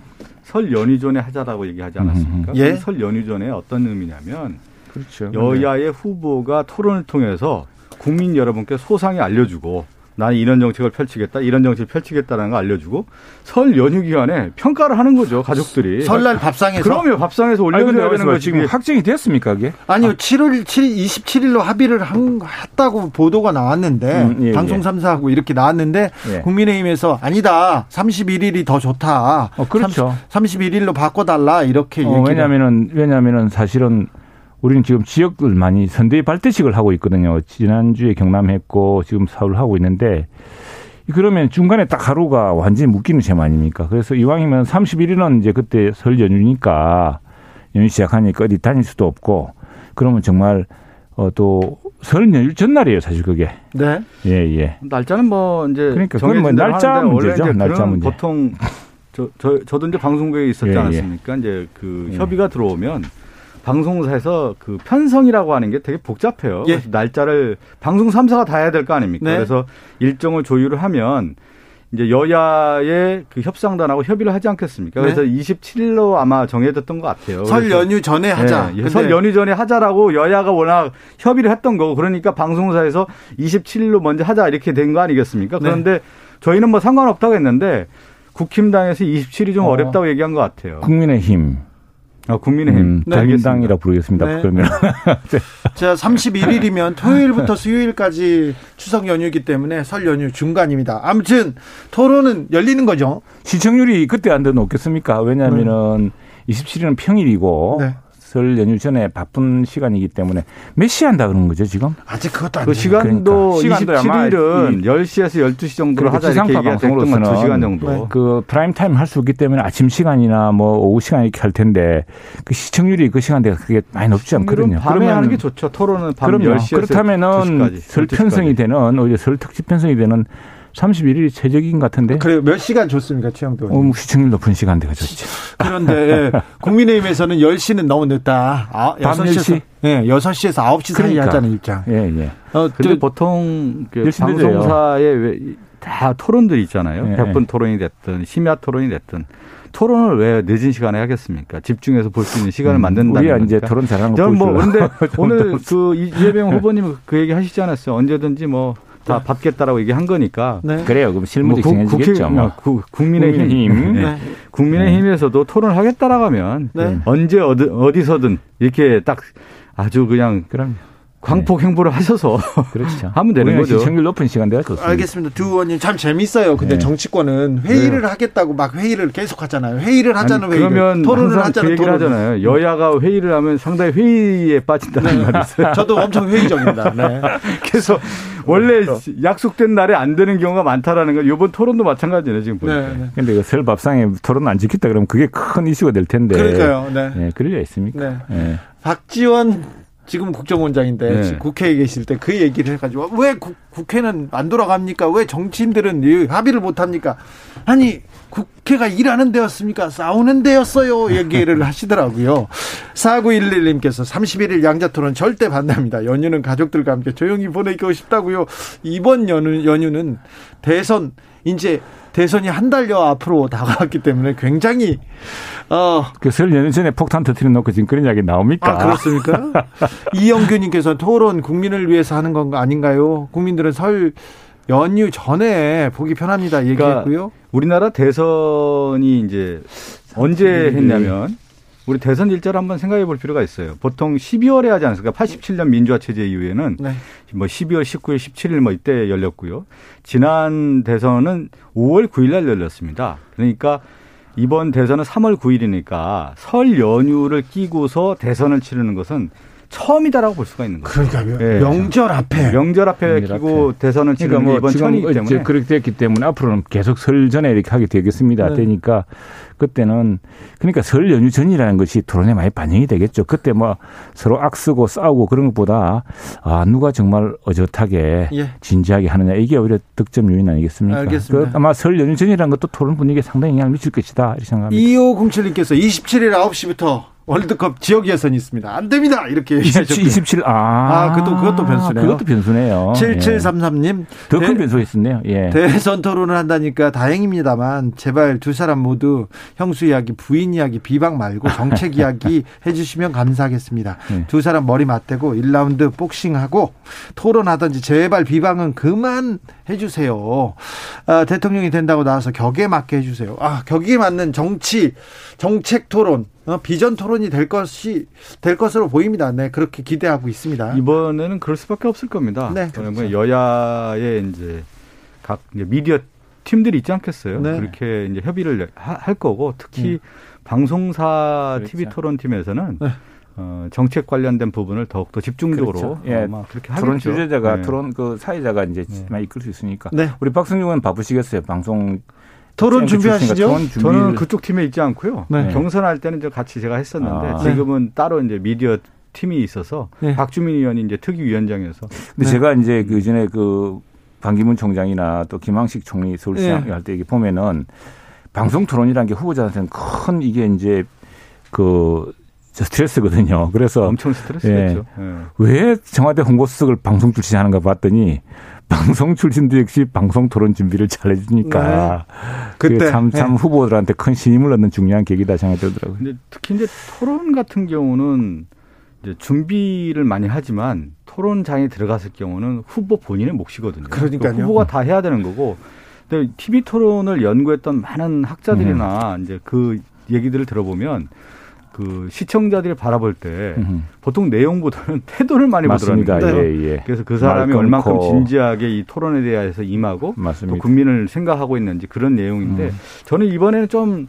설 연휴 전에 하자라고 얘기하지 않았습니까? 예. 그설 연휴 전에 어떤 의미냐면 그렇죠. 여야의 후보가 토론을 통해서 국민 여러분께 소상히 알려주고 나는 이런 정책을 펼치겠다, 이런 정책을 펼치겠다라는 거 알려주고 설 연휴 기간에 평가를 하는 거죠, 가족들이. 설날 밥상에서. 그러면 밥상에서 올려줘야 되는 거지. 지금. 확정이 됐습니까, 그게? 아니요, 7월 7일, 27일로 합의를 한, 했다고 보도가 나왔는데, 음, 예, 방송 예. 3사하고 이렇게 나왔는데, 예. 국민의힘에서 아니다, 31일이 더 좋다. 어, 그렇죠. 31일로 바꿔달라, 이렇게 어. 왜냐면은, 왜냐면은 사실은 우리는 지금 지역들 많이 선대위 발대식을 하고 있거든요. 지난주에 경남 했고 지금 서울 하고 있는데 그러면 중간에 딱 하루가 완전히 묶이는 셈 아닙니까? 그래서 이왕이면 31일은 이제 그때 설 연휴니까 연휴 시작하니까 어디 다닐 수도 없고 그러면 정말 어, 또 설 연휴 전날이에요, 사실 그게. 네. 예, 예. 날짜는 뭐 이제 그러니까 그건 뭐 날짜 문제죠. 이제 날짜 문제. 보통 저, 저 저도 이제 방송국에 있었지 예, 예. 않았습니까? 이제 그 예. 협의가 들어오면 방송사에서 그 편성이라고 하는 게 되게 복잡해요. 예. 그래서 날짜를 방송 3사가 다 해야 될 거 아닙니까? 네. 그래서 일정을 조율을 하면 이제 여야의 그 협상단하고 협의를 하지 않겠습니까? 네. 그래서 27일로 아마 정해졌던 것 같아요. 설 연휴 전에 하자. 예, 근데 설 연휴 전에 하자라고 여야가 워낙 협의를 했던 거고 그러니까 방송사에서 27일로 먼저 하자 이렇게 된 거 아니겠습니까? 네. 그런데 저희는 뭐 상관없다고 했는데 국힘당에서 27일이 좀 어. 어. 렵다고 얘기한 것 같아요. 국민의힘. 아, 국민의힘. 음, 네, 자민당이라 부르겠습니다. 네. 그러면. [LAUGHS] 자, 31일이면 토요일부터 [LAUGHS] 수요일까지 추석 연휴이기 때문에 설 연휴 중간입니다. 아무튼 토론은 열리는 거죠. 시청률이 그때 안더 높겠습니까? 왜냐하면은 27일은 평일이고 네. 설 연휴 전에 바쁜 시간이기 때문에 몇 시 한다 그러는 거죠 지금? 아직 그것도 안그 돼요. 시간도 그러니까. 시간도 아마 27일은 10시에서 12시 정도로 하자 이렇게 얘기했던 것 방송으로서는 2시간 정도. 네. 그 프라임 타임 할 수 있기 때문에 아침 시간이나 뭐 오후 시간 이렇게 할 텐데 그 시청률이 그 시간대가 그게 많이 높지 않거든요. 밤에 하는 게 좋죠. 토론은 밤 그럼요. 10시에서 그렇다면은 2시까지, 설 12시까지. 편성이 되는 오히려 설 특집 편성이 되는 31일이 최적인 것 같은데. 그래요. 몇 시간 좋습니까, 최형두? 어, 뭐 시청률 높은 시간대가 좋죠. 그런데 예, 국민의힘에서는 10시는 너무 늦다. 아, 밤 6시에서, 10시? 예, 6시에서 9시 사이 그러니까. 하자는 입장. 예, 예. 어, 근데 저- 보통 그 방송사에 왜- 다 토론들 있잖아요. 예, 백분 예. 토론이 됐든 심야 토론이 됐든 토론을 왜 늦은 시간에 하겠습니까? 집중해서 볼 수 있는 시간을 만든다는 우리가 이제. 토론 잘하는 거 저는 뭐. 근데 [LAUGHS] 오늘 그 이재명 후보님 그 얘기 하시지 않았어요. 언제든지 뭐 다 받겠다라고 얘기한 거니까. 네. 그래요. 그럼 실무직 국- 정해지겠죠. 뭐. 어, 구- 국민의힘, 국민의힘. 네. 네. 국민의힘에서도 토론을 하겠다라고 하면 네. 언제 어디, 어디서든 이렇게 딱 아주 그냥 그럼 광폭 행보를 하셔서 [LAUGHS] 그렇죠. [LAUGHS] 하면 되는 거죠. 시청률 높은 시간대가 좋습니다. 알겠습니다. 두 의원님 참 재밌어요. 근데 네. 정치권은 회의를 하겠다고 막 회의를 계속 하잖아요. 회의를 하자는 회의를. 그러면 토론을 항상 하자는 그 얘기를 토론을. 하잖아요. 여야가 회의를 하면 상당히 회의에 빠진다는 말이 있어요. 저도 엄청 회의적입니다. [LAUGHS] 네. 그래서 원래 약속된 날에 안 되는 경우가 많다라는 거. 이번 토론도 마찬가지네 지금 보니까. 네, 네. 근데 이거 설 밥상에 토론 안 지켰다 그러면 그게 큰 이슈가 될 텐데. 그러니까요. 네. 예, 그럴 리가 있습니까? 네. 예. 박지원 지금 국정원장인데 네. 국회에 계실 때 그 얘기를 해가지고 왜 국, 국회는 안 돌아갑니까? 왜 정치인들은 이 합의를 못 합니까? 아니 국회가 일하는 데였습니까? 싸우는 데였어요. 얘기를 [LAUGHS] 하시더라고요. 4911님께서 31일 양자토론 절대 반대합니다. 연휴는 가족들과 함께 조용히 보내고 싶다고요. 이번 연휴, 연휴는 대선 이제 대선이 한 달여 앞으로 다가왔기 때문에 굉장히 어 그설 연휴 전에 폭탄 터트려 놓고 지금 그런 이야기 나옵니까? 아, 그렇습니까? [LAUGHS] 이영규님께서 토론 국민을 위해서 하는 건 아닌가요? 국민들은 설 연휴 전에 보기 편합니다. 얘기했고요. 우리나라 대선이 이제 언제 했냐면 우리 대선 일자를 한번 생각해 볼 필요가 있어요. 보통 12월에 하지 않았을까? 87년 민주화 체제 이후에는 네. 뭐 12월 19일, 17일 뭐 이때 열렸고요. 지난 대선은 5월 9일 날 열렸습니다. 그러니까 이번 대선은 3월 9일이니까 설 연휴를 끼고서 대선을 치르는 것은 처음이다라고 볼 수가 있는 거예요. 그러니까요. 예. 명절 앞에 명절 앞에 끼고 대선을 치르는 그러니까 게뭐 이번 지금 천이기 이제 때문에 그렇게 됐기 때문에 앞으로는 계속 설 전에 이렇게 하게 되겠습니다. 네. 되니까 그때는 그러니까 설 연휴 전이라는 것이 토론에 많이 반영이 되겠죠. 그때 뭐 서로 악쓰고 싸우고 그런 것보다 아 누가 정말 어젓하게 예. 진지하게 하느냐 이게 오히려 득점 요인 아니겠습니까? 알겠습니다. 그 아마 설 연휴 전이라는 것도 토론 분위기에 상당히 영향을 미칠 것이다 이렇게 생각합니다. 2507님께서 27일 9시부터 월드컵 지역 예선이 있습니다. 안 됩니다. 이렇게 27, 얘기하셨고요. 27, 아. 아, 그것도- 그것도 변수네요. 그것도 변수네요. 7733님 더큰 대- 변수가 있었네요. 예. 대선 토론을 한다니까 다행입니다만 제발 두 사람 모두 형수 이야기, 부인 이야기, 비방 말고 정책 [LAUGHS] 이야기 해주시면 감사하겠습니다. 네. 두 사람 머리 맞대고 1라운드 복싱하고 토론하든지 제발 비방은 그만 해주세요. 아, 대통령이 된다고 나와서 격에 맞게 해주세요. 아 격에 맞는 정치 정책 토론 어, 비전 토론이 될 것이 될 것으로 보입니다. 네 그렇게 기대하고 있습니다. 이번에는 그럴 수밖에 없을 겁니다. 네. 왜냐면 여야의 이제 각 이제 미디어 팀들이 있지 않겠어요. 네. 그렇게 이제 협의를 하- 할 거고 특히 음. 방송사 그렇죠. TV 토론 팀에서는 네. 어, 정책 관련된 부분을 더욱더 집중적으로 그렇죠. 예. 아마 그렇게 토론 하겠죠. 주제자가 네. 토론 그 사회자가 이제 네. 많이 이끌 수 있으니까. 네. 우리 박승용 의원 바쁘시겠어요. 방송 토론 준비하시죠? 저는 그쪽 팀에 있지 않고요. 네. 경선할 때는 저 같이 제가 했었는데 아. 지금은 따로 이제 미디어 팀이 있어서 네. 박주민 의원이 이제 특위위원장에서 근데 네. 제가 이제 그 전에 그 반기문 총장이나 또 김항식 총리 서울시장 네. 할때 이게 보면은 방송 토론이라는 게 후보자한테는 큰 이게 이제 그 스트레스거든요. 그래서 엄청 스트레스겠죠. 예. 예. 왜 청와대 홍보수석을 방송 출신하는가 봤더니 [LAUGHS] 방송 출신도 역시 방송 토론 준비를 잘 해주니까 그게 그때, 참, 참 네. 후보들한테 큰 신임을 얻는 중요한 계기다 생각이 들더라고요. 근데 특히 이제 토론 같은 경우는 이제 준비를 많이 하지만 토론장에 들어갔을 경우는 후보 본인의 몫이거든요. 그러니까요. 그 후보가 다 해야 되는 거고. 근데 TV 토론을 연구했던 많은 학자들이나 이제 그 얘기들을 들어보면 그 시청자들이 바라볼 때 음흠. 보통 내용보다는 [LAUGHS] 태도를 많이 보더라는 맞습니다. 거예요. 예, 예. 그래서 그 사람이 말 얼만큼. 진지하게 이 토론에 대해서 임하고 또 맞습니다. 국민을 생각하고 있는지 그런 내용인데 음. 저는 이번에는 좀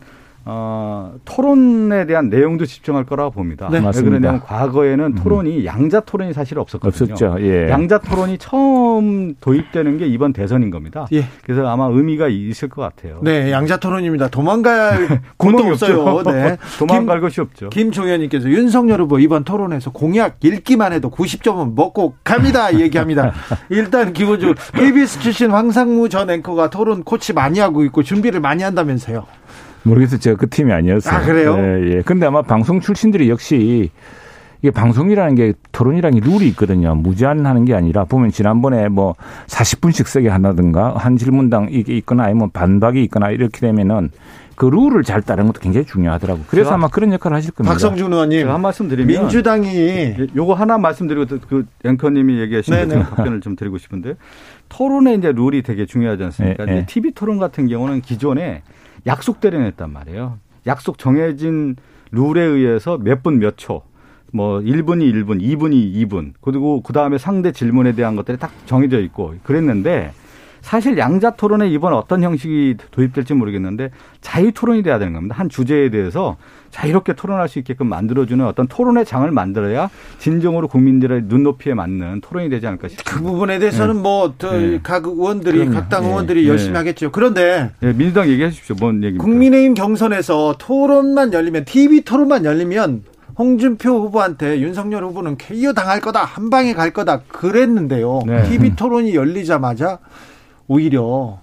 어, 토론에 대한 내용도 집중할 거라고 봅니다. 네. 왜 맞습니다. 그러냐면 과거에는 토론이 양자 토론이 사실 없었거든요. 없었죠. 예. 양자 토론이 처음 도입되는 게 이번 대선인 겁니다. 예. 그래서 아마 의미가 있을 것 같아요. 네, 양자 토론입니다. 도망갈 [LAUGHS] 구멍이 없어요. 네. [LAUGHS] 도망갈 곳이 없죠. 김종현님께서 윤석열 후보 이번 토론에서 공약 읽기만 해도 90점은 먹고 갑니다. 얘기합니다. [LAUGHS] 일단 기본적으로 KBS 출신 황상무 전 앵커가 토론 코치 많이 하고 있고 준비를 많이 한다면서요. 모르겠어요. 제가 그 팀이 아니었어요. 아, 그래요? 예, 예. 근데 아마 방송 출신들이 역시 이게 방송이라는 게 토론이라는 게 룰이 있거든요. 무제한하는 게 아니라 보면 지난번에 뭐 40분씩 쓰게 한다든가 한 질문당 이게 있거나 아니면 반박이 있거나 이렇게 되면은 그 룰을 잘 따르는 것도 굉장히 중요하더라고. 그래서 아마 그런 역할을 하실 겁니다. 박성준 의원님. 제가 한 말씀 드리면 민주당이 예, 요거 하나 말씀드리고 또그 앵커님이 얘기하신 네네. 것처럼 답변을 좀 드리고 싶은데 토론의 이제 룰이 되게 중요하지 않습니까? 네, 네. 이제 TV 토론 같은 경우는 기존에 약속 대련했단 말이에요. 약속 정해진 룰에 의해서 몇 분 몇 초, 뭐 1분이 1분, 2분이 2분, 그리고 그 다음에 상대 질문에 대한 것들이 딱 정해져 있고 그랬는데 사실 양자 토론에 이번 어떤 형식이 도입될지 모르겠는데 자유 토론이 돼야 되는 겁니다. 한 주제에 대해서 자유롭게 토론할 수 있게끔 만들어주는 어떤 토론의 장을 만들어야 진정으로 국민들의 눈높이에 맞는 토론이 되지 않을까 그 싶습니다. 부분에 대해서는 뭐각 네. 의원들이 그럼요. 각당 예. 의원들이 예. 열심히 하겠죠. 그런데 예, 민주당 얘기해 주십시오. 뭔 얘기입니까? 국민의힘 경선에서 토론만 열리면 TV 토론만 열리면 홍준표 후보한테 윤석열 후보는 KO 당할 거다 한 방에 갈 거다 그랬는데요. 네. TV 토론이 열리자마자 오히려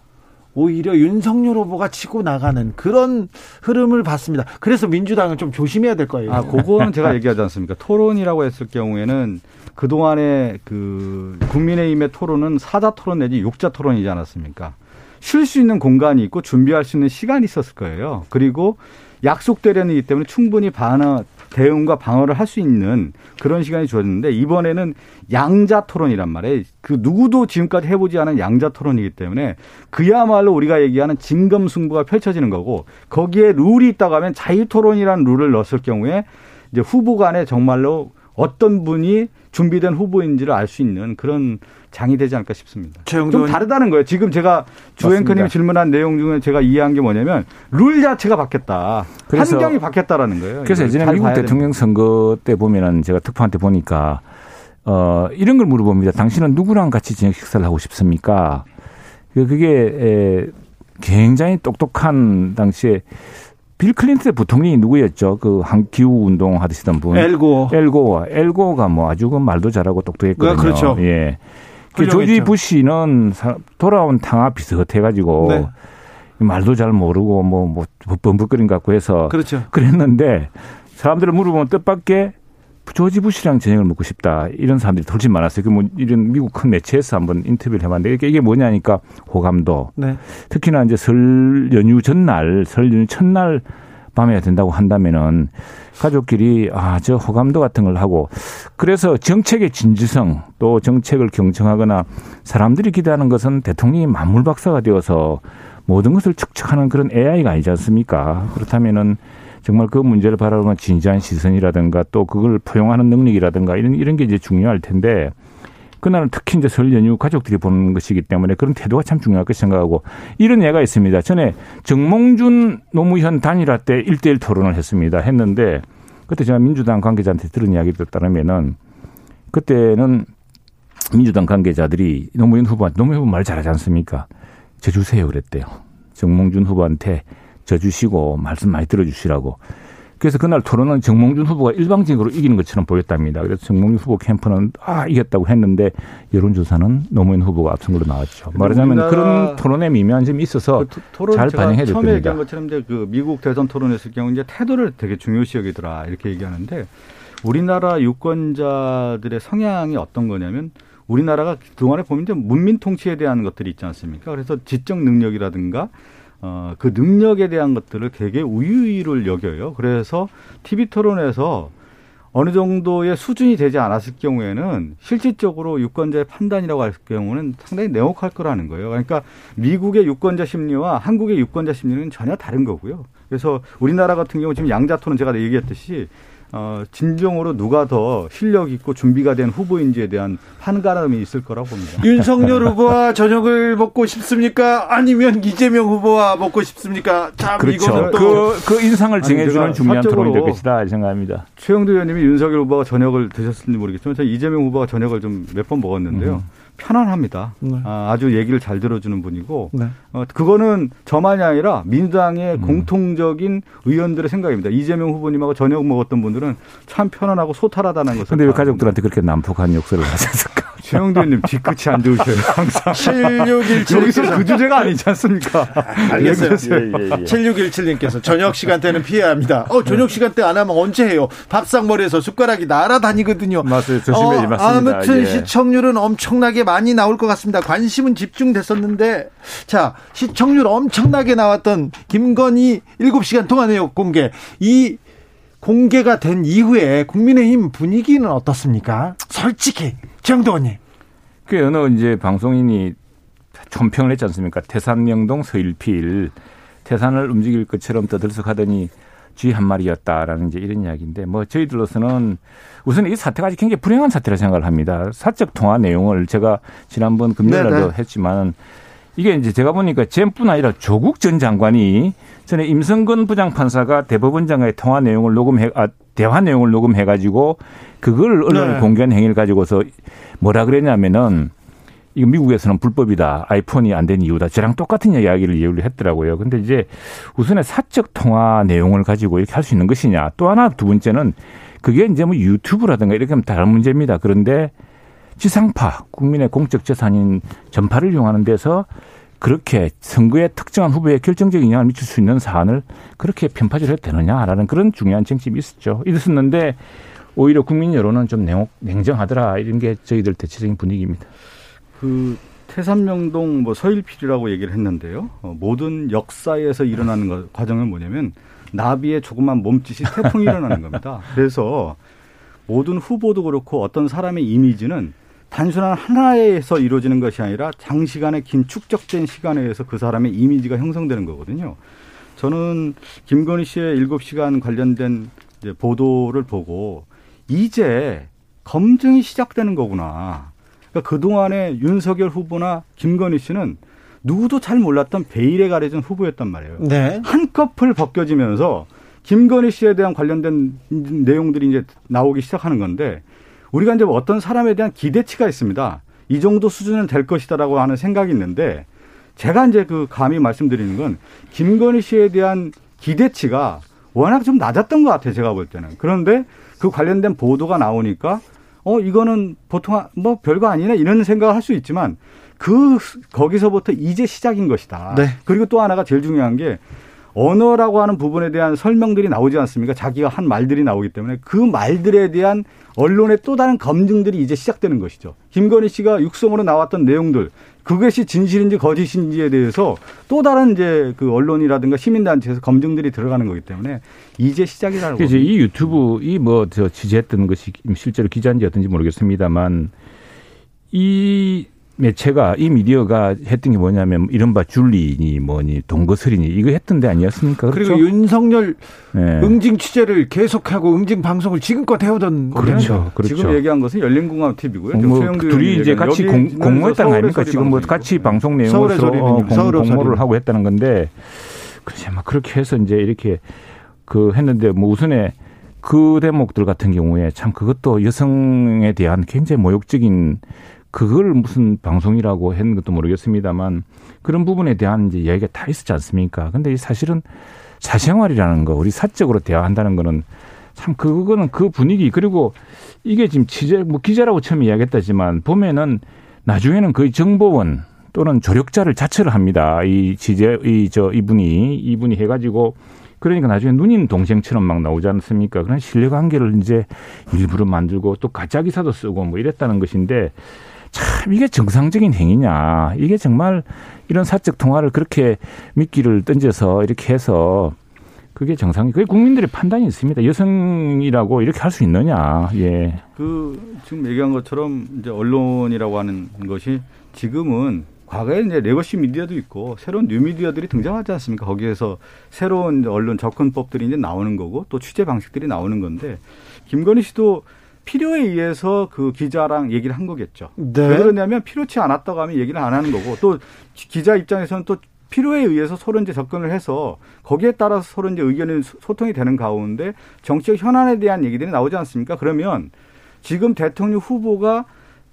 오히려 윤석열 후보가 치고 나가는 그런 흐름을 봤습니다. 그래서 민주당은 좀 조심해야 될 거예요. 아, 그거는 제가 얘기하지 않습니까? 토론이라고 했을 경우에는 그동안에 그 국민의힘의 토론은 사자 토론 내지 육자 토론이지 않았습니까? 쉴 수 있는 공간이 있고 준비할 수 있는 시간이 있었을 거예요. 그리고 약속 대련이기 때문에 충분히 반어, 대응과 방어를 할 수 있는 그런 시간이 주어졌는데 이번에는 양자 토론이란 말이에요. 그 누구도 지금까지 해보지 않은 양자 토론이기 때문에 그야말로 우리가 얘기하는 진검승부가 펼쳐지는 거고 거기에 룰이 있다고 하면 자유 토론이라는 룰을 넣었을 경우에 이제 후보 간에 정말로 어떤 분이 준비된 후보인지를 알 수 있는 그런 장이 되지 않을까 싶습니다. 좀 다르다는 거예요. 지금 제가 주 맞습니다. 앵커님이 질문한 내용 중에 제가 이해한 게 뭐냐면 룰 자체가 바뀌었다. 그래서- 환경이 바뀌었다는 거예요. 그래서 예전에 잘 미국 대통령 선거 때 보면은 제가 특파한테 보니까 어 이런 걸 물어봅니다. 당신은 누구랑 같이 저녁 식사를 하고 싶습니까? 그- 그게 에, 굉장히 똑똑한 당시에 빌 클린턴 부통령이 누구였죠? 그한 기후 운동 하시던 분. 엘고 엘고, 엘고가 뭐 아주 그 말도 잘하고 똑똑했거든요. 아, 그렇죠. 예. 그. 조지 부시는 사- 돌아온 탕아 비슷해가지고 네. 말도 잘 모르고 뭐, 뭐, 범벅거린 것 같고 해서 그렇죠. 그랬는데 사람들을 물어보면 뜻밖의 조지 부시랑 저녁을 먹고 싶다 이런 사람들이 훨씬 많았어요. 그뭐 이런 미국 큰 매체에서 한번 인터뷰를 해봤는데 이게, 이게 뭐냐니까 호감도 네. 특히나 이제 설 연휴 전날 설 연휴 첫날 밤에 된다고 한다면은 가족끼리 아 저 호감도 같은 걸 하고 그래서 정책의 진지성 또 정책을 경청하거나 사람들이 기대하는 것은 대통령이 만물 박사가 되어서 모든 것을 측측하는 그런 AI가 아니지 않습니까? 그렇다면은 정말 그 문제를 바라보는 진지한 시선이라든가 또 그걸 포용하는 능력이라든가 이런 이런 게 이제 중요할 텐데 그날은 특히 이제 설 연휴 가족들이 보는 것이기 때문에 그런 태도가 참 중요할 것 생각하고 이런 예가 있습니다. 전에 정몽준 노무현 단일화 때 1대1 토론을 했습니다. 했는데 그때 제가 민주당 관계자한테 들은 이야기에 따르면은 그때는 민주당 관계자들이 노무현 후보한테 노무현 후보 말 잘하지 않습니까? 저 주세요 그랬대요. 정몽준 후보한테 저 주시고 말씀 많이 들어주시라고. 그래서 그날 토론은 정몽준 후보가 일방적으로 이기는 것처럼 보였답니다. 그래서 정몽준 후보 캠프는 아 이겼다고 했는데 여론조사는 노무현 후보가 앞선 걸로 나왔죠. 말하자면 그런 토론의 미묘한 점이 있어서 그 토- 토론 잘 반영해야 될 처음에. 얘기한 것처럼 이제 그 미국 대선 토론했을 경우 이제 태도를 되게 중요시 여기더라 이렇게 얘기하는데 우리나라 유권자들의 성향이 어떤 거냐면 우리나라가 그동안에 보면 이제 문민 통치에 대한 것들이 있지 않습니까? 그래서 지적 능력이라든가 어, 그 능력에 대한 것들을 되게 우유의를 여겨요. 그래서 TV 토론에서 어느 정도의 수준이 되지 않았을 경우에는 실질적으로 유권자의 판단이라고 할 경우는 상당히 냉혹할 거라는 거예요. 그러니까 미국의 유권자 심리와 한국의 유권자 심리는 전혀 다른 거고요. 그래서 우리나라 같은 경우 지금 양자 토론 제가 얘기했듯이 어, 진정으로 누가 더 실력 있고 준비가 된 후보인지에 대한 판가름이 있을 거라고 봅니다. 윤석열 [LAUGHS] 후보와 저녁을 먹고 싶습니까? 아니면 이재명 후보와 먹고 싶습니까? 참 그렇죠. 이거는 또 그, 그 인상을 제가 중요한 토론이 될 것이다 생각합니다. 최영두 의원님이 윤석열 후보가 저녁을 드셨는지 모르겠지만 저는 이재명 후보가 저녁을 좀 몇 번 먹었는데요. 편안합니다. 네. 아, 아주 얘기를 잘 들어주는 분이고 네. 어, 그거는 저만이 아니라 민주당의 음. 공통적인 의원들의 생각입니다. 이재명 후보님하고 저녁 먹었던 분들은 참 편안하고 소탈하다는 것을. 근데 왜다 가족들한테 그렇게 난폭한 욕설을 하셨을까? 최영두 의원님 뒤끝이 안 좋으셔요. 항상. 7617 여기서 그 주제가 아니지 않습니까? 알겠어요. 왜 그러세요? 예, 예, 예. 7617님께서 저녁 시간대는 피해야 합니다. 어, 저녁 시간대 안 하면 언제 해요? 밥상머리에서 숟가락이 날아다니거든요. 맞아요. 조심해야지, 맞습니다. 아무튼 예. 시청률은 엄청나게 많이 나올 것 같습니다. 관심은 집중됐었는데, 자, 시청률 엄청나게 나왔던 김건희 7시간 동안 의혹 공개. 이 공개가 된 이후에 국민의힘 분위기는 어떻습니까? 솔직히, 정도원님. 그 어느 이제 방송인이 총평을 했지 않습니까? 태산 명동 서일필 태산을 움직일 것처럼 떠들썩하더니 쥐 한 마리였다라는 이제 이런 이야기인데 뭐 저희들로서는 우선 이 사태가 아주 굉장히 불행한 사태라 생각을 합니다. 사적 통화 내용을 제가 지난번 금요일날도 네네. 했지만 이게 이제 제가 보니까 젠뿐 아니라 조국 전 장관이 전에 임성근 부장판사가 대법원장과의 통화 내용을 녹음해 아 대화 내용을 녹음해 가지고 그걸 언론에 네. 공개한 행위를 가지고서 뭐라 그랬냐면은 이거 미국에서는 불법이다. 아이폰이 안 된 이유다. 저랑 똑같은 이야기를 예우를 했더라고요. 근데 이제 우선에 사적 통화 내용을 가지고 이렇게 할 수 있는 것이냐. 또 하나 두 번째는 그게 이제 뭐 유튜브라든가 이렇게 하면 다른 문제입니다. 그런데 지상파, 국민의 공적 재산인 전파를 이용하는 데서 그렇게 선거에 특정한 후보에 결정적인 영향을 미칠 수 있는 사안을 그렇게 편파적으로 해도 되느냐라는 그런 중요한 쟁점이 있었죠. 있었는데 오히려 국민 여론은 좀 냉- 냉정하더라 이런 게 저희들 대체적인 분위기입니다. 그 태산명동 뭐 서일필이라고 얘기를 했는데요. 어, 모든 역사에서 일어나는 거, 과정은 뭐냐면 나비의 조그만 몸짓이 태풍이 일어나는 겁니다. 그래서 모든 후보도 그렇고 어떤 사람의 이미지는 단순한 하나에서 이루어지는 것이 아니라 장시간의 긴 축적된 시간에 의해서 그 사람의 이미지가 형성되는 거거든요. 저는 김건희 씨의 일곱 시간 관련된 보도를 보고 이제 검증이 시작되는 거구나. 그러니까 그동안에 윤석열 후보나 김건희 씨는 누구도 잘 몰랐던 베일에 가려진 후보였단 말이에요. 네. 한꺼풀 벗겨지면서 김건희 씨에 대한 관련된 내용들이 이제 나오기 시작하는 건데 우리가 이제 어떤 사람에 대한 기대치가 있습니다. 이 정도 수준은 될 것이다라고 하는 생각이 있는데 제가 이제 그 감히 말씀드리는 건 김건희 씨에 대한 기대치가 워낙 좀 낮았던 것 같아요. 제가 볼 때는. 그런데 그 관련된 보도가 나오니까 어 이거는 보통 뭐 별거 아니네 이런 생각을 할 수 있지만 그 거기서부터 이제 시작인 것이다. 네. 그리고 또 하나가 제일 중요한 게 언어라고 하는 부분에 대한 설명들이 나오지 않습니까? 자기가 한 말들이 나오기 때문에 그 말들에 대한 언론의 또 다른 검증들이 이제 시작되는 것이죠. 김건희 씨가 육성으로 나왔던 내용들 그것이 진실인지 거짓인지에 대해서 또 다른 이제 그 언론이라든가 시민단체에서 검증들이 들어가는 거기 때문에 이제 시작이라고. 그래서 이 유튜브 이 뭐 저 취재했던 것이 실제로 기자인지 어떤지 모르겠습니다만 이 매체가 이 미디어가 했던 게 뭐냐면 이른바 줄리니 뭐니 동거설이니 이거 했던 데 아니었습니까? 그리고 그렇죠? 윤석열 네. 응징 취재를 계속하고 응징 방송을 지금껏 해오던 그렇죠. 그렇죠. 지금 얘기한 것은 열린공감 TV고요. 뭐 둘이 이제 같이 공, 공모했다는 거 아닙니까? 지금 뭐 같이 방송 소리는 어, 님, 공, 공모를. 하고 했다는 건데 글쎄 막 그렇게 해서 이제 이렇게 그 했는데 뭐 우선에 그 대목들 같은 경우에 참 그것도 여성에 대한 굉장히 모욕적인 그걸 무슨 방송이라고 했는 것도 모르겠습니다만 그런 부분에 대한 이제 이야기가 다 있었지 않습니까? 근데 이 사실은 사생활이라는 거, 우리 사적으로 대화한다는 거는 참 그거는 그 분위기 그리고 이게 지금 취재 뭐 기자라고 처음에 이야기했다지만 보면은 나중에는 거의 정보원 또는 조력자를 자처를 합니다. 이 취재 이 저 이분이 이분이 해가지고 그러니까 나중에 누님 동생처럼 막 나오지 않습니까? 그런 신뢰 관계를 이제 일부러 만들고 또 가짜 기사도 쓰고 뭐 이랬다는 것인데 참 이게 정상적인 행위냐? 이게 정말 이런 사적 통화를 그렇게 미끼를 던져서 이렇게 해서 그게 정상이 그게 국민들의 판단이 있습니다. 여성이라고 이렇게 할 수 있느냐? 예. 그 지금 얘기한 것처럼 이제 언론이라고 하는 것이 지금은 과거에 이제 legacy media도 있고 새로운 뉴 미디어들이 등장하지 않습니까? 거기에서 새로운 언론 접근법들이 이제 나오는 거고 또 취재 방식들이 나오는 건데 김건희 씨도 필요에 의해서 그 기자랑 얘기를 한 거겠죠. 네. 왜 그러냐면 필요치 않았다고 하면 얘기를 안 하는 거고 또 기자 입장에서는 또 필요에 의해서 서로 이제 접근을 해서 거기에 따라서 서로 이제 의견이 소통이 되는 가운데 정치적 현안에 대한 얘기들이 나오지 않습니까? 그러면 지금 대통령 후보가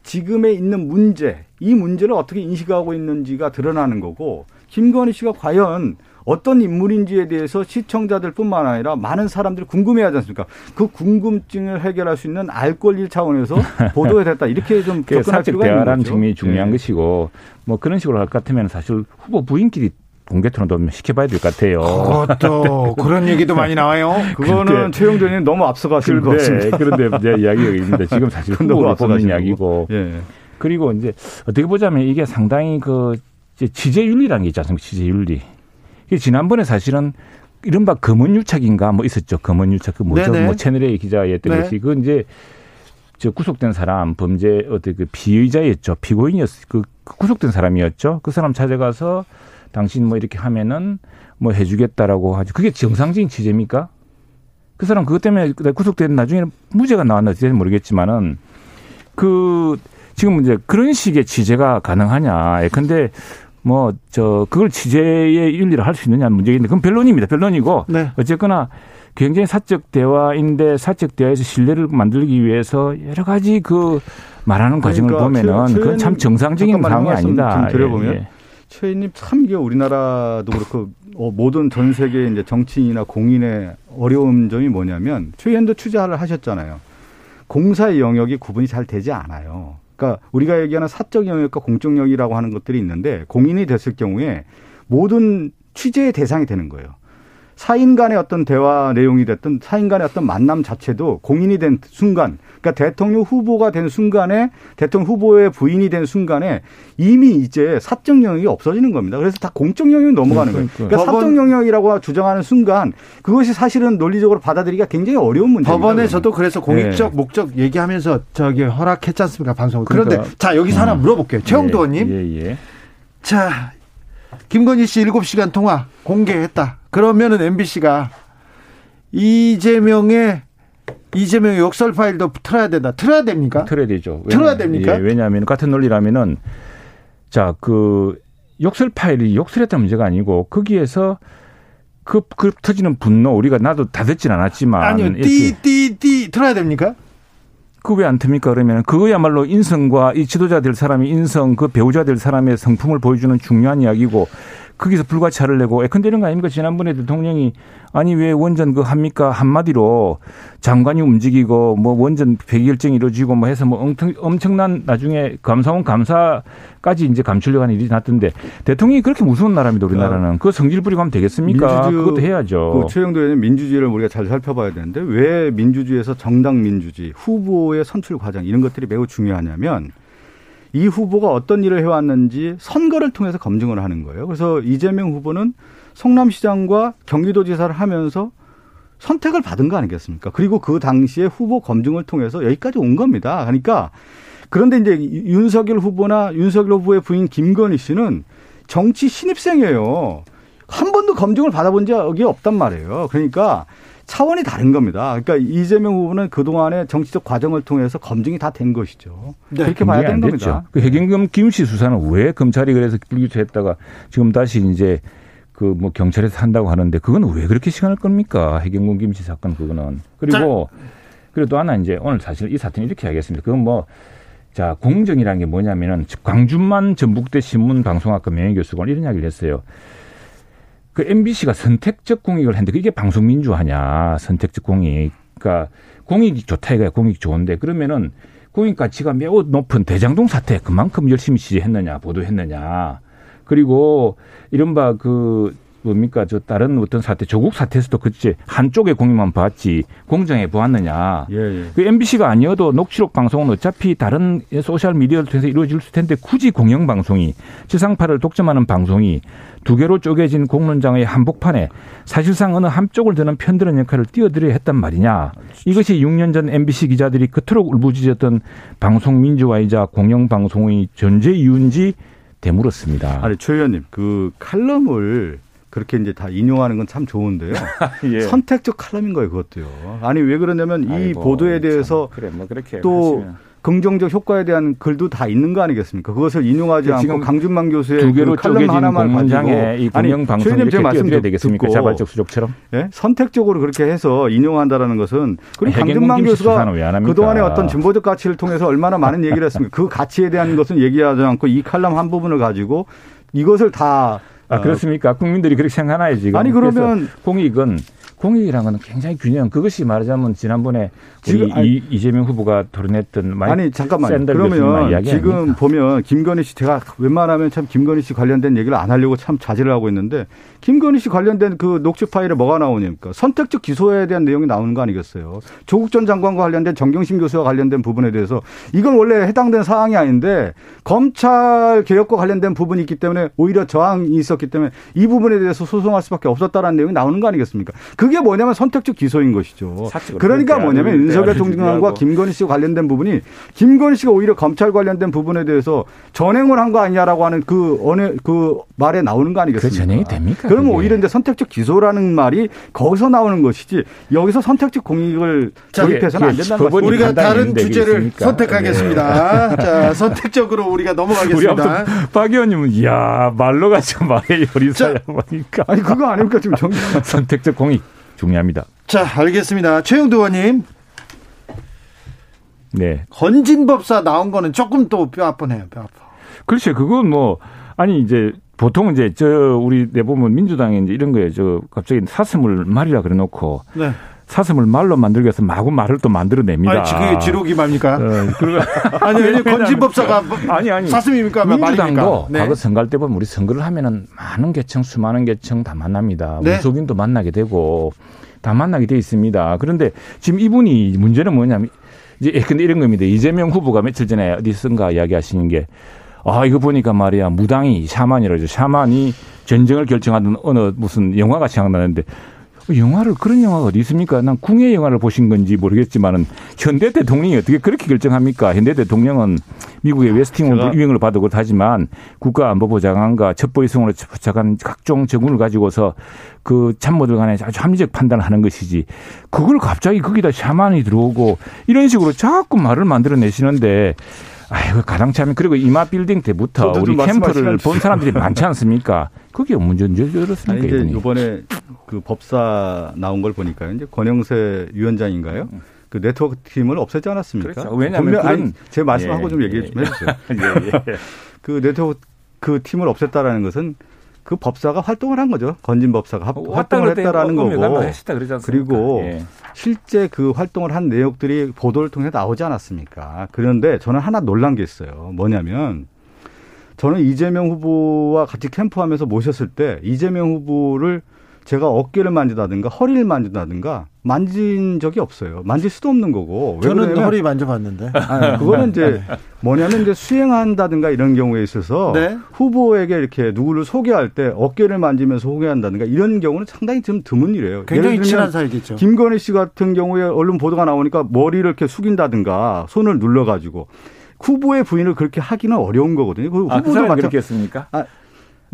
지금에 있는 문제, 이 문제를 어떻게 인식하고 있는지가 드러나는 거고 김건희 씨가 과연 어떤 인물인지에 대해서 시청자들뿐만 아니라 많은 사람들이 궁금해하지 않습니까? 그 궁금증을 해결할 수 있는 알 권리 차원에서 [LAUGHS] 보도가 됐다. 이렇게 좀그 접근할 필요가 있는 대화라는 거죠. 측면이 중요한 네. 것이고 뭐 그런 식으로 할 것 같으면 사실 후보 부인끼리 공개 토론도 좀 시켜봐야 될 것 같아요. 그것도 [LAUGHS] 그런 얘기도 많이 나와요. 그거는 의원님 너무 앞서가시는 것 같습니다. 그런데 그런데 이제 이야기가 있는데 지금 사실 [LAUGHS] 뽑는 앞서가시는 이야기고 예. 그리고 이제 어떻게 보자면 이게 상당히 그 취재윤리라는 게 있지 않습니까? 취재윤리. 지난번에 사실은 이른바 검언유착인가 뭐 있었죠. 검언유착 그 뭐죠? 네네. 뭐 채널A 기자였던 네. 것이 그 이제 저 구속된 사람 범죄 어떤 그 피의자였죠. 피고인이었 그 구속된 사람이었죠. 그 사람 찾아가서 당신 뭐 이렇게 하면은 뭐 해주겠다라고 하죠. 그게 정상적인 취재입니까? 그 사람 그것 때문에 구속된 나중에는 무죄가 나왔는지 모르겠지만은 그 지금 이제 그런 식의 취재가 가능하냐. 예, 근데 뭐 저 그걸 취재의 윤리를 할 수 있느냐 문제인데 그건 변론입니다. 변론이고 네. 어쨌거나 굉장히 사적 대화인데 사적 대화에서 신뢰를 만들기 위해서 여러 가지 그 말하는 과정을 그러니까 보면은 최- 그건 참최 정상적인 상황이 아니다. 좀 드려보면 예, 최 의원님 참 이게 우리나라도 그렇고 어, 모든 전 세계 이제 정치인이나 공인의 어려운 점이 뭐냐면 최 의원도 취재를 하셨잖아요. 공사의 영역이 구분이 잘 되지 않아요. 그러니까 우리가 얘기하는 사적 영역과 공적 영역이라고 하는 것들이 있는데 공인이 됐을 경우에 모든 취재의 대상이 되는 거예요. 사인 간의 어떤 대화 내용이 됐든 사인 간의 어떤 만남 자체도 공인이 된 순간, 그러니까 대통령 후보가 된 순간에 대통령 후보의 부인이 된 순간에 이미 이제 사적 영역이 없어지는 겁니다. 그래서 다 공적 영역이 넘어가는 거예요. 그러니까 법원- 사적 영역이라고 주장하는 순간 그것이 사실은 논리적으로 받아들이기가 굉장히 어려운 문제입니다. 법원에서도 그래서 공익적 네. 목적 얘기하면서 저기 허락했지 않습니까 방송을. 그런데 그러니까. 자 여기서 하나 물어볼게요. 최영도 의원님. 예, 예. 자 김건희 씨 7시간 통화 공개했다. 그러면은 MBC가 이재명의 이재명의 욕설 파일도 틀어야 된다. 틀어야 됩니까? 틀어야 되죠. 틀어야 됩니까? 예, 왜냐하면 같은 논리라면은 자 그 욕설 파일이 욕설했다는 문제가 아니고 거기에서 그, 그 터지는 분노 우리가 나도 다 듣진 않았지만 아니요. 띠띠띠 틀어야 됩니까? 그 왜 안 틉니까? 그러면 그거야말로 인성과 이 지도자 될 사람이 인성 그 배우자 될 사람의 성품을 보여주는 중요한 이야기고 거기서 불가차를 내고 예컨대 이런 거 아닙니까? 지난번에 대통령이 아니 왜 원전 그 합니까? 한마디로 장관이 움직이고 뭐 원전 폐기 결정이 이루어지고 뭐 해서 뭐 엄청, 엄청난 나중에 감사원 감사까지 이제 감추려고 하는 일이 났던데 대통령이 그렇게 무서운 나라입니다 우리나라는. 그 성질 부리고 하면 되겠습니까? 민주주의- 그것도 해야죠. 그 최영도 의원님 민주주의를 우리가 잘 살펴봐야 되는데 왜 민주주의에서 정당 민주주의, 후보 의 선출 과정 이런 것들이 매우 중요하냐면 이 후보가 어떤 일을 해왔는지 선거를 통해서 검증을 하는 거예요. 그래서 이재명 후보는 성남시장과 경기도지사를 하면서 선택을 받은 거 아니겠습니까? 그리고 그 당시에 후보 검증을 통해서 여기까지 온 겁니다. 그러니까 그런데 이제 윤석열 후보나 윤석열 후보의 부인 김건희 씨는 정치 신입생이에요. 한 번도 검증을 받아본 적이 없단 말이에요. 그러니까 차원이 다른 겁니다. 그러니까 이재명 후보는 그동안의 정치적 과정을 통해서 검증이 다 된 것이죠. 네. 그렇게 봐야 되는 안 겁니다. 그 해경금 김씨 수사는 왜 검찰이 그래서 불기소했다가 지금 다시 이제 그 뭐 경찰에서 한다고 하는데 그건 왜 그렇게 시간을 끕니까? 해경금 김씨 사건 그거는. 그리고 그리고 또 하나 이제 오늘 사실 이 사태는 이렇게 하겠습니다. 그건 뭐 자, 공정이라는 게 뭐냐면은 광준만 전북대 신문방송학과 명예교수가 이런 이야기를 했어요. 그 MBC가 선택적 공익을 했는데 그게 방송 민주화냐? 선택적 공익. 그러니까 공익이 좋다 이거야. 공익 좋은데 그러면은 공익 가치가 매우 높은 대장동 사태 그만큼 열심히 취재했느냐, 보도했느냐. 그리고 이른바 그 뭡니까 저 다른 어떤 사태 조국 사태에서도 그치 한쪽의 공익만 봤지 공정해 보았느냐. 예, 예. 그 MBC가 아니어도 녹취록 방송은 어차피 다른 소셜 미디어를 통해서 이루어질 텐데 굳이 공영 방송이 지상파를 독점하는 방송이 두 개로 쪼개진 공론장의 한복판에 사실상 어느 한쪽을 드는 편드는 역할을 띄워드려야 했단 말이냐. 이것이 6년 전 MBC 기자들이 그토록 울부짖었던 방송 민주화이자 공영 방송의 존재 이유인지 되물었습니다. 아니 최 의원님 그 칼럼을 그렇게 이제 다 인용하는 건 참 좋은데요. [LAUGHS] 예. 선택적 칼럼인 거예요, 그것도요. 아니 왜 그러냐면 이 아이고, 보도에 대해서 참, 그래 뭐 또 하시면. 긍정적 효과에 대한 글도 다 있는 거 아니겠습니까? 그것을 인용하지 그 않고 강준만 교수의 두 개로 그 칼럼 하나만 가지고 이 공영 아니, 방송 최현님 제 말씀 띄워드려야 되겠습니까? 듣고 자발적 수족처럼. 예? 선택적으로 그렇게 해서 인용한다라는 것은 그리고 강준만 교수가? 그동안의 어떤 진보적 가치를 통해서 얼마나 많은 얘기를 했습니까? 그 가치에 대한 것은 얘기하지 않고 이 칼럼 한 부분을 가지고 이것을 다 아, 어, 그렇습니까? 국민들이 그렇게 생각하나요, 지금? 아니, 그러면- 공익은, 공익이라는 건 굉장히 균형. 그것이 말하자면 지난번에 지금 우리 이, 이재명 후보가 토론했던 마이 아니 교수님 그러면 이야기 지금 아닙니까? 보면 김건희 씨 제가 웬만하면 참 김건희 씨 관련된 얘기를 안 하려고 참 자제를 하고 있는데 김건희 씨 관련된 그 녹취 파일에 뭐가 나오냐니까 선택적 기소에 대한 내용이 나오는 거 아니겠어요. 조국 전 장관과 관련된 정경심 교수와 관련된 부분에 대해서 이건 원래 해당된 사항이 아닌데 검찰 개혁과 관련된 부분이 있기 때문에 오히려 저항이 있었기 때문에 이 부분에 대해서 소송할 수밖에 없었다라는 내용이 나오는 거 아니겠습니까? 그게 뭐냐면 선택적 기소인 것이죠. 그러니까 그렇게 뭐냐면 윤석열 총장과. 김건희 씨와 관련된 부분이 김건희 씨가 오히려 검찰 관련된 부분에 대해서 전행을 한 거 아니냐라고 하는 그 어느 그 말에 나오는 거그 아니겠습니까? 전형이 됩니까? 그러면 그게? 오히려 이제 선택적 기소라는 말이 거기서 나오는 것이지 여기서 선택적 공익을 자, 조입해서는 안 그게 된다는 말씀입니다. 우리가 다른 주제를? 선택하겠습니다. 자, 선택적으로 우리가 우리 넘어가겠습니다. 아무튼 박 의원님은 이야 말로 가지고 말의 요리사야 보니까 아니 그거 아닙니까 지금 정리. 선택적 공익 중요합니다. 자, 알겠습니다. 최영도 의원님, 네. 건진법사 나온 거는 조금 또 뼈 아프네요, 뼈 아파. 글쎄, 그건 뭐, 아니, 이제, 보통 이제, 저, 우리 내보면 민주당에 이제 이런 거에 저, 갑자기 사슴을 말이라 그래 놓고, 네. 사슴을 말로 만들기 위해서 마구 말을 또 만들어냅니다. 아니, 그게 지록이 뭡니까? 어, [LAUGHS] 아니, 왜냐면 건진법사가 아니, 아니. 사슴입니까? 민주당도? 네. 과거 선거할 때 보면 우리 선거를 하면은 많은 계층, 수많은 계층 다 만납니다. 네. 무속인도 만나게 되고 다 만나게 돼 있습니다. 그런데 지금 이분이 문제는 뭐냐면 이제 근데 이런 겁니다. 이재명 후보가 며칠 전에 어디선가 이야기하시는 게 아, 이거 보니까 말이야, 무당이 샤만이라죠. 샤만이 전쟁을 결정하는 어느 무슨 영화가 생각나는데 영화를 그런 영화가 어디 있습니까? 난 궁예 영화를 보신 건지 모르겠지만은 현대 대통령이 어떻게 그렇게 결정합니까? 현대 대통령은 미국의 웨스팅홀 제가- 유행을 받고 그렇다지만 국가안보부 장관과 첩보위성으로 부착한 각종 정군을 가지고서 그 참모들 간에 아주 합리적 판단을 하는 것이지 그걸 갑자기 거기다 샤만이 들어오고 이런 식으로 자꾸 말을 만들어내시는데 아이고 가당참 그리고 이마 빌딩 때부터 우리 캠프를 본 사람들이 많지 않습니까? 그게 문제인지 아니 그렇습니까? 이제 이분이? 이번에 그 법사 나온 걸 보니까요. 이제 권영세 위원장인가요? 그 네트워크 팀을 없애지 않았습니까? 그렇죠. 왜냐하면 분명- 아니, 그런- 제 말씀하고 예, 좀 얘기 예. 좀 해주세요. [LAUGHS] 예, 예. 그 네트워크 그 팀을 없앴다라는 것은 그 법사가 활동을 한 거죠. 건진 법사가 합- 활동을 했다라는 거고. 했다 그러지 않습니까? 그리고 예. 실제 그 활동을 한 내역들이 보도를 통해 나오지 않았습니까? 그런데 저는 하나 놀란 게 있어요. 뭐냐면 저는 이재명 후보와 같이 캠프하면서 모셨을 때 이재명 후보를 제가 어깨를 만지다든가 허리를 만지다든가 만진 적이 없어요. 만질 수도 없는 거고. 왜 저는 그러냐면 허리 만져봤는데. 아니, 그거는 이제 뭐냐면 이제 수행한다든가 이런 경우에 있어서 네. 후보에게 이렇게 누구를 소개할 때 어깨를 만지면서 소개한다든가 이런 경우는 상당히 좀 드문 일이에요. 굉장히 예를 들면 친한 사이겠죠. 김건희 씨 같은 경우에 언론 보도가 나오니까 머리를 이렇게 숙인다든가 손을 눌러가지고 후보의 부인을 그렇게 하기는 어려운 거거든요. 그 아, 그 후보도 사람이 마찬- 그렇게 했습니까? 아,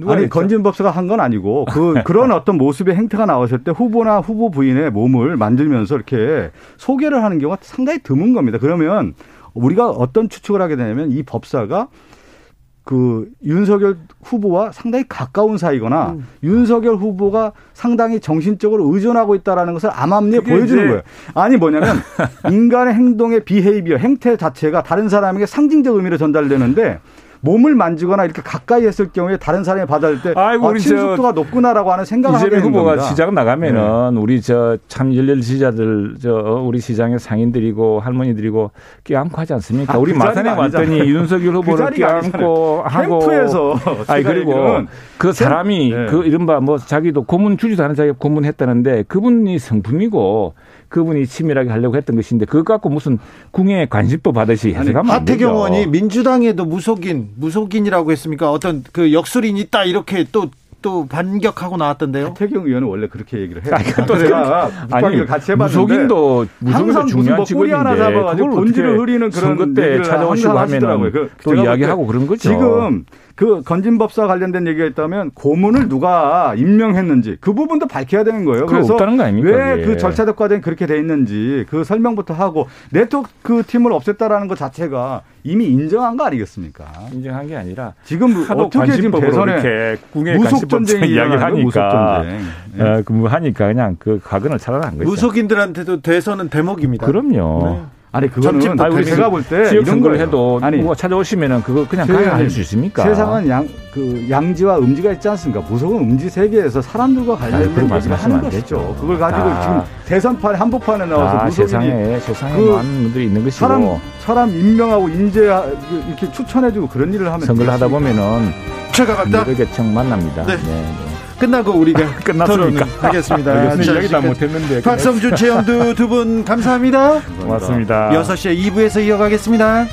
아니? 건진법사가 한 건 아니고 그 [LAUGHS] 그런 어떤 모습의 행태가 나왔을 때 후보나 후보 부인의 몸을 만들면서 이렇게 소개를 하는 경우가 상당히 드문 겁니다. 그러면 우리가 어떤 추측을 하게 되냐면 이 법사가 그 윤석열 후보와 상당히 가까운 사이거나 음. 윤석열 후보가 상당히 정신적으로 의존하고 있다라는 것을 암암리에 보여주는 이제- 거예요. 아니 뭐냐면 [LAUGHS] 인간의 행동의 비헤이비어 행태 자체가 다른 사람에게 상징적 의미로 전달되는데 몸을 만지거나 이렇게 가까이 했을 경우에 다른 사람이 받아들일 때 아이고, 아, 우리 친숙도가 높구나라고 하는 생각을 하게 되는 후보가 겁니다. 시장 나가면은 우리 저 참 열렬 지지자들 저 우리 시장의 상인들이고 할머니들이고 껴안고 하지 않습니까? 아, 우리 그 마산에 왔더니. 윤석열 후보를 자리가 껴안고 하고 캠프에서 아니 그리고 그 사람이 네. 그 이른바 뭐 자기도 고문 주지도 않은 자기가 고문했다는데 그분이 성품이고 그분이 치밀하게 하려고 했던 것인데 그것 갖고 무슨 궁예 관심도 받으시 해석하면 안 되죠. 하태경 의원이 민주당에도 무속인, 무속인이라고 했습니까? 어떤 그 역술인 있다 이렇게 또, 또 반격하고 나왔던데요. 태경 의원은 원래 그렇게 얘기를 해요. 아니, 또 제가 묵방기를 같이 해봤는데 무속인도 무속인도 항상 무슨 중요한 뭐 꼬리 하나 잡아가지고 본질을 흐리는 그런 선거 때 찾아오시고 하시더라고요. 그또 이야기하고 때 그런 거죠. 지금 그 건진법사 관련된 얘기가 있다면 고문을 누가 임명했는지 그 부분도 밝혀야 되는 거예요. 그래서 없다는 거 아닙니까? 왜 그 절차적 과정이 그렇게 돼 있는지 그 설명부터 하고 네트워크 그 팀을 없앴다라는 것 자체가 이미 인정한 거 아니겠습니까? 인정한 게 아니라 지금 어떻게 지금 대선에 이렇게 궁예 무속 전쟁이 이야기를 하니까 무속 전쟁. 네. 어, 그 하니까 그냥 그 각은을 차단한 거죠. 무속인들한테도 대선은 대목입니다. 그럼요. 네. 아니 그거는 아니, 우리 제가 볼때 지역 이런 거예요. 해도 아니 누가 찾아오시면은 그거 그냥 세상에- 가야 할수 있습니까? 세상은 양 그 양지와 음지가 있지 않습니까? 무속은 음지 세계에서 사람들과 관련된 말씀하시면 하는 안 것이죠. 되죠. 그걸 가지고 아. 지금 대선판 한복판에 나와서 아, 무속인이 세상에 세상에 그 많은 분들이 있는 것이고 사람 사람 임명하고 인재 이렇게 추천해주고 그런 일을 하면 선거를 하다? 보면은 갑니다. 여러 개청 만납니다. 네. 네. 끝나고 우리가 [LAUGHS] 끝났습니까? 토론을 하겠습니다. 알겠습니다. 안 지금까지 못했는데 박성준, 최영두 두 분 감사합니다. 고맙습니다. 6시에 2부에서 이어가겠습니다.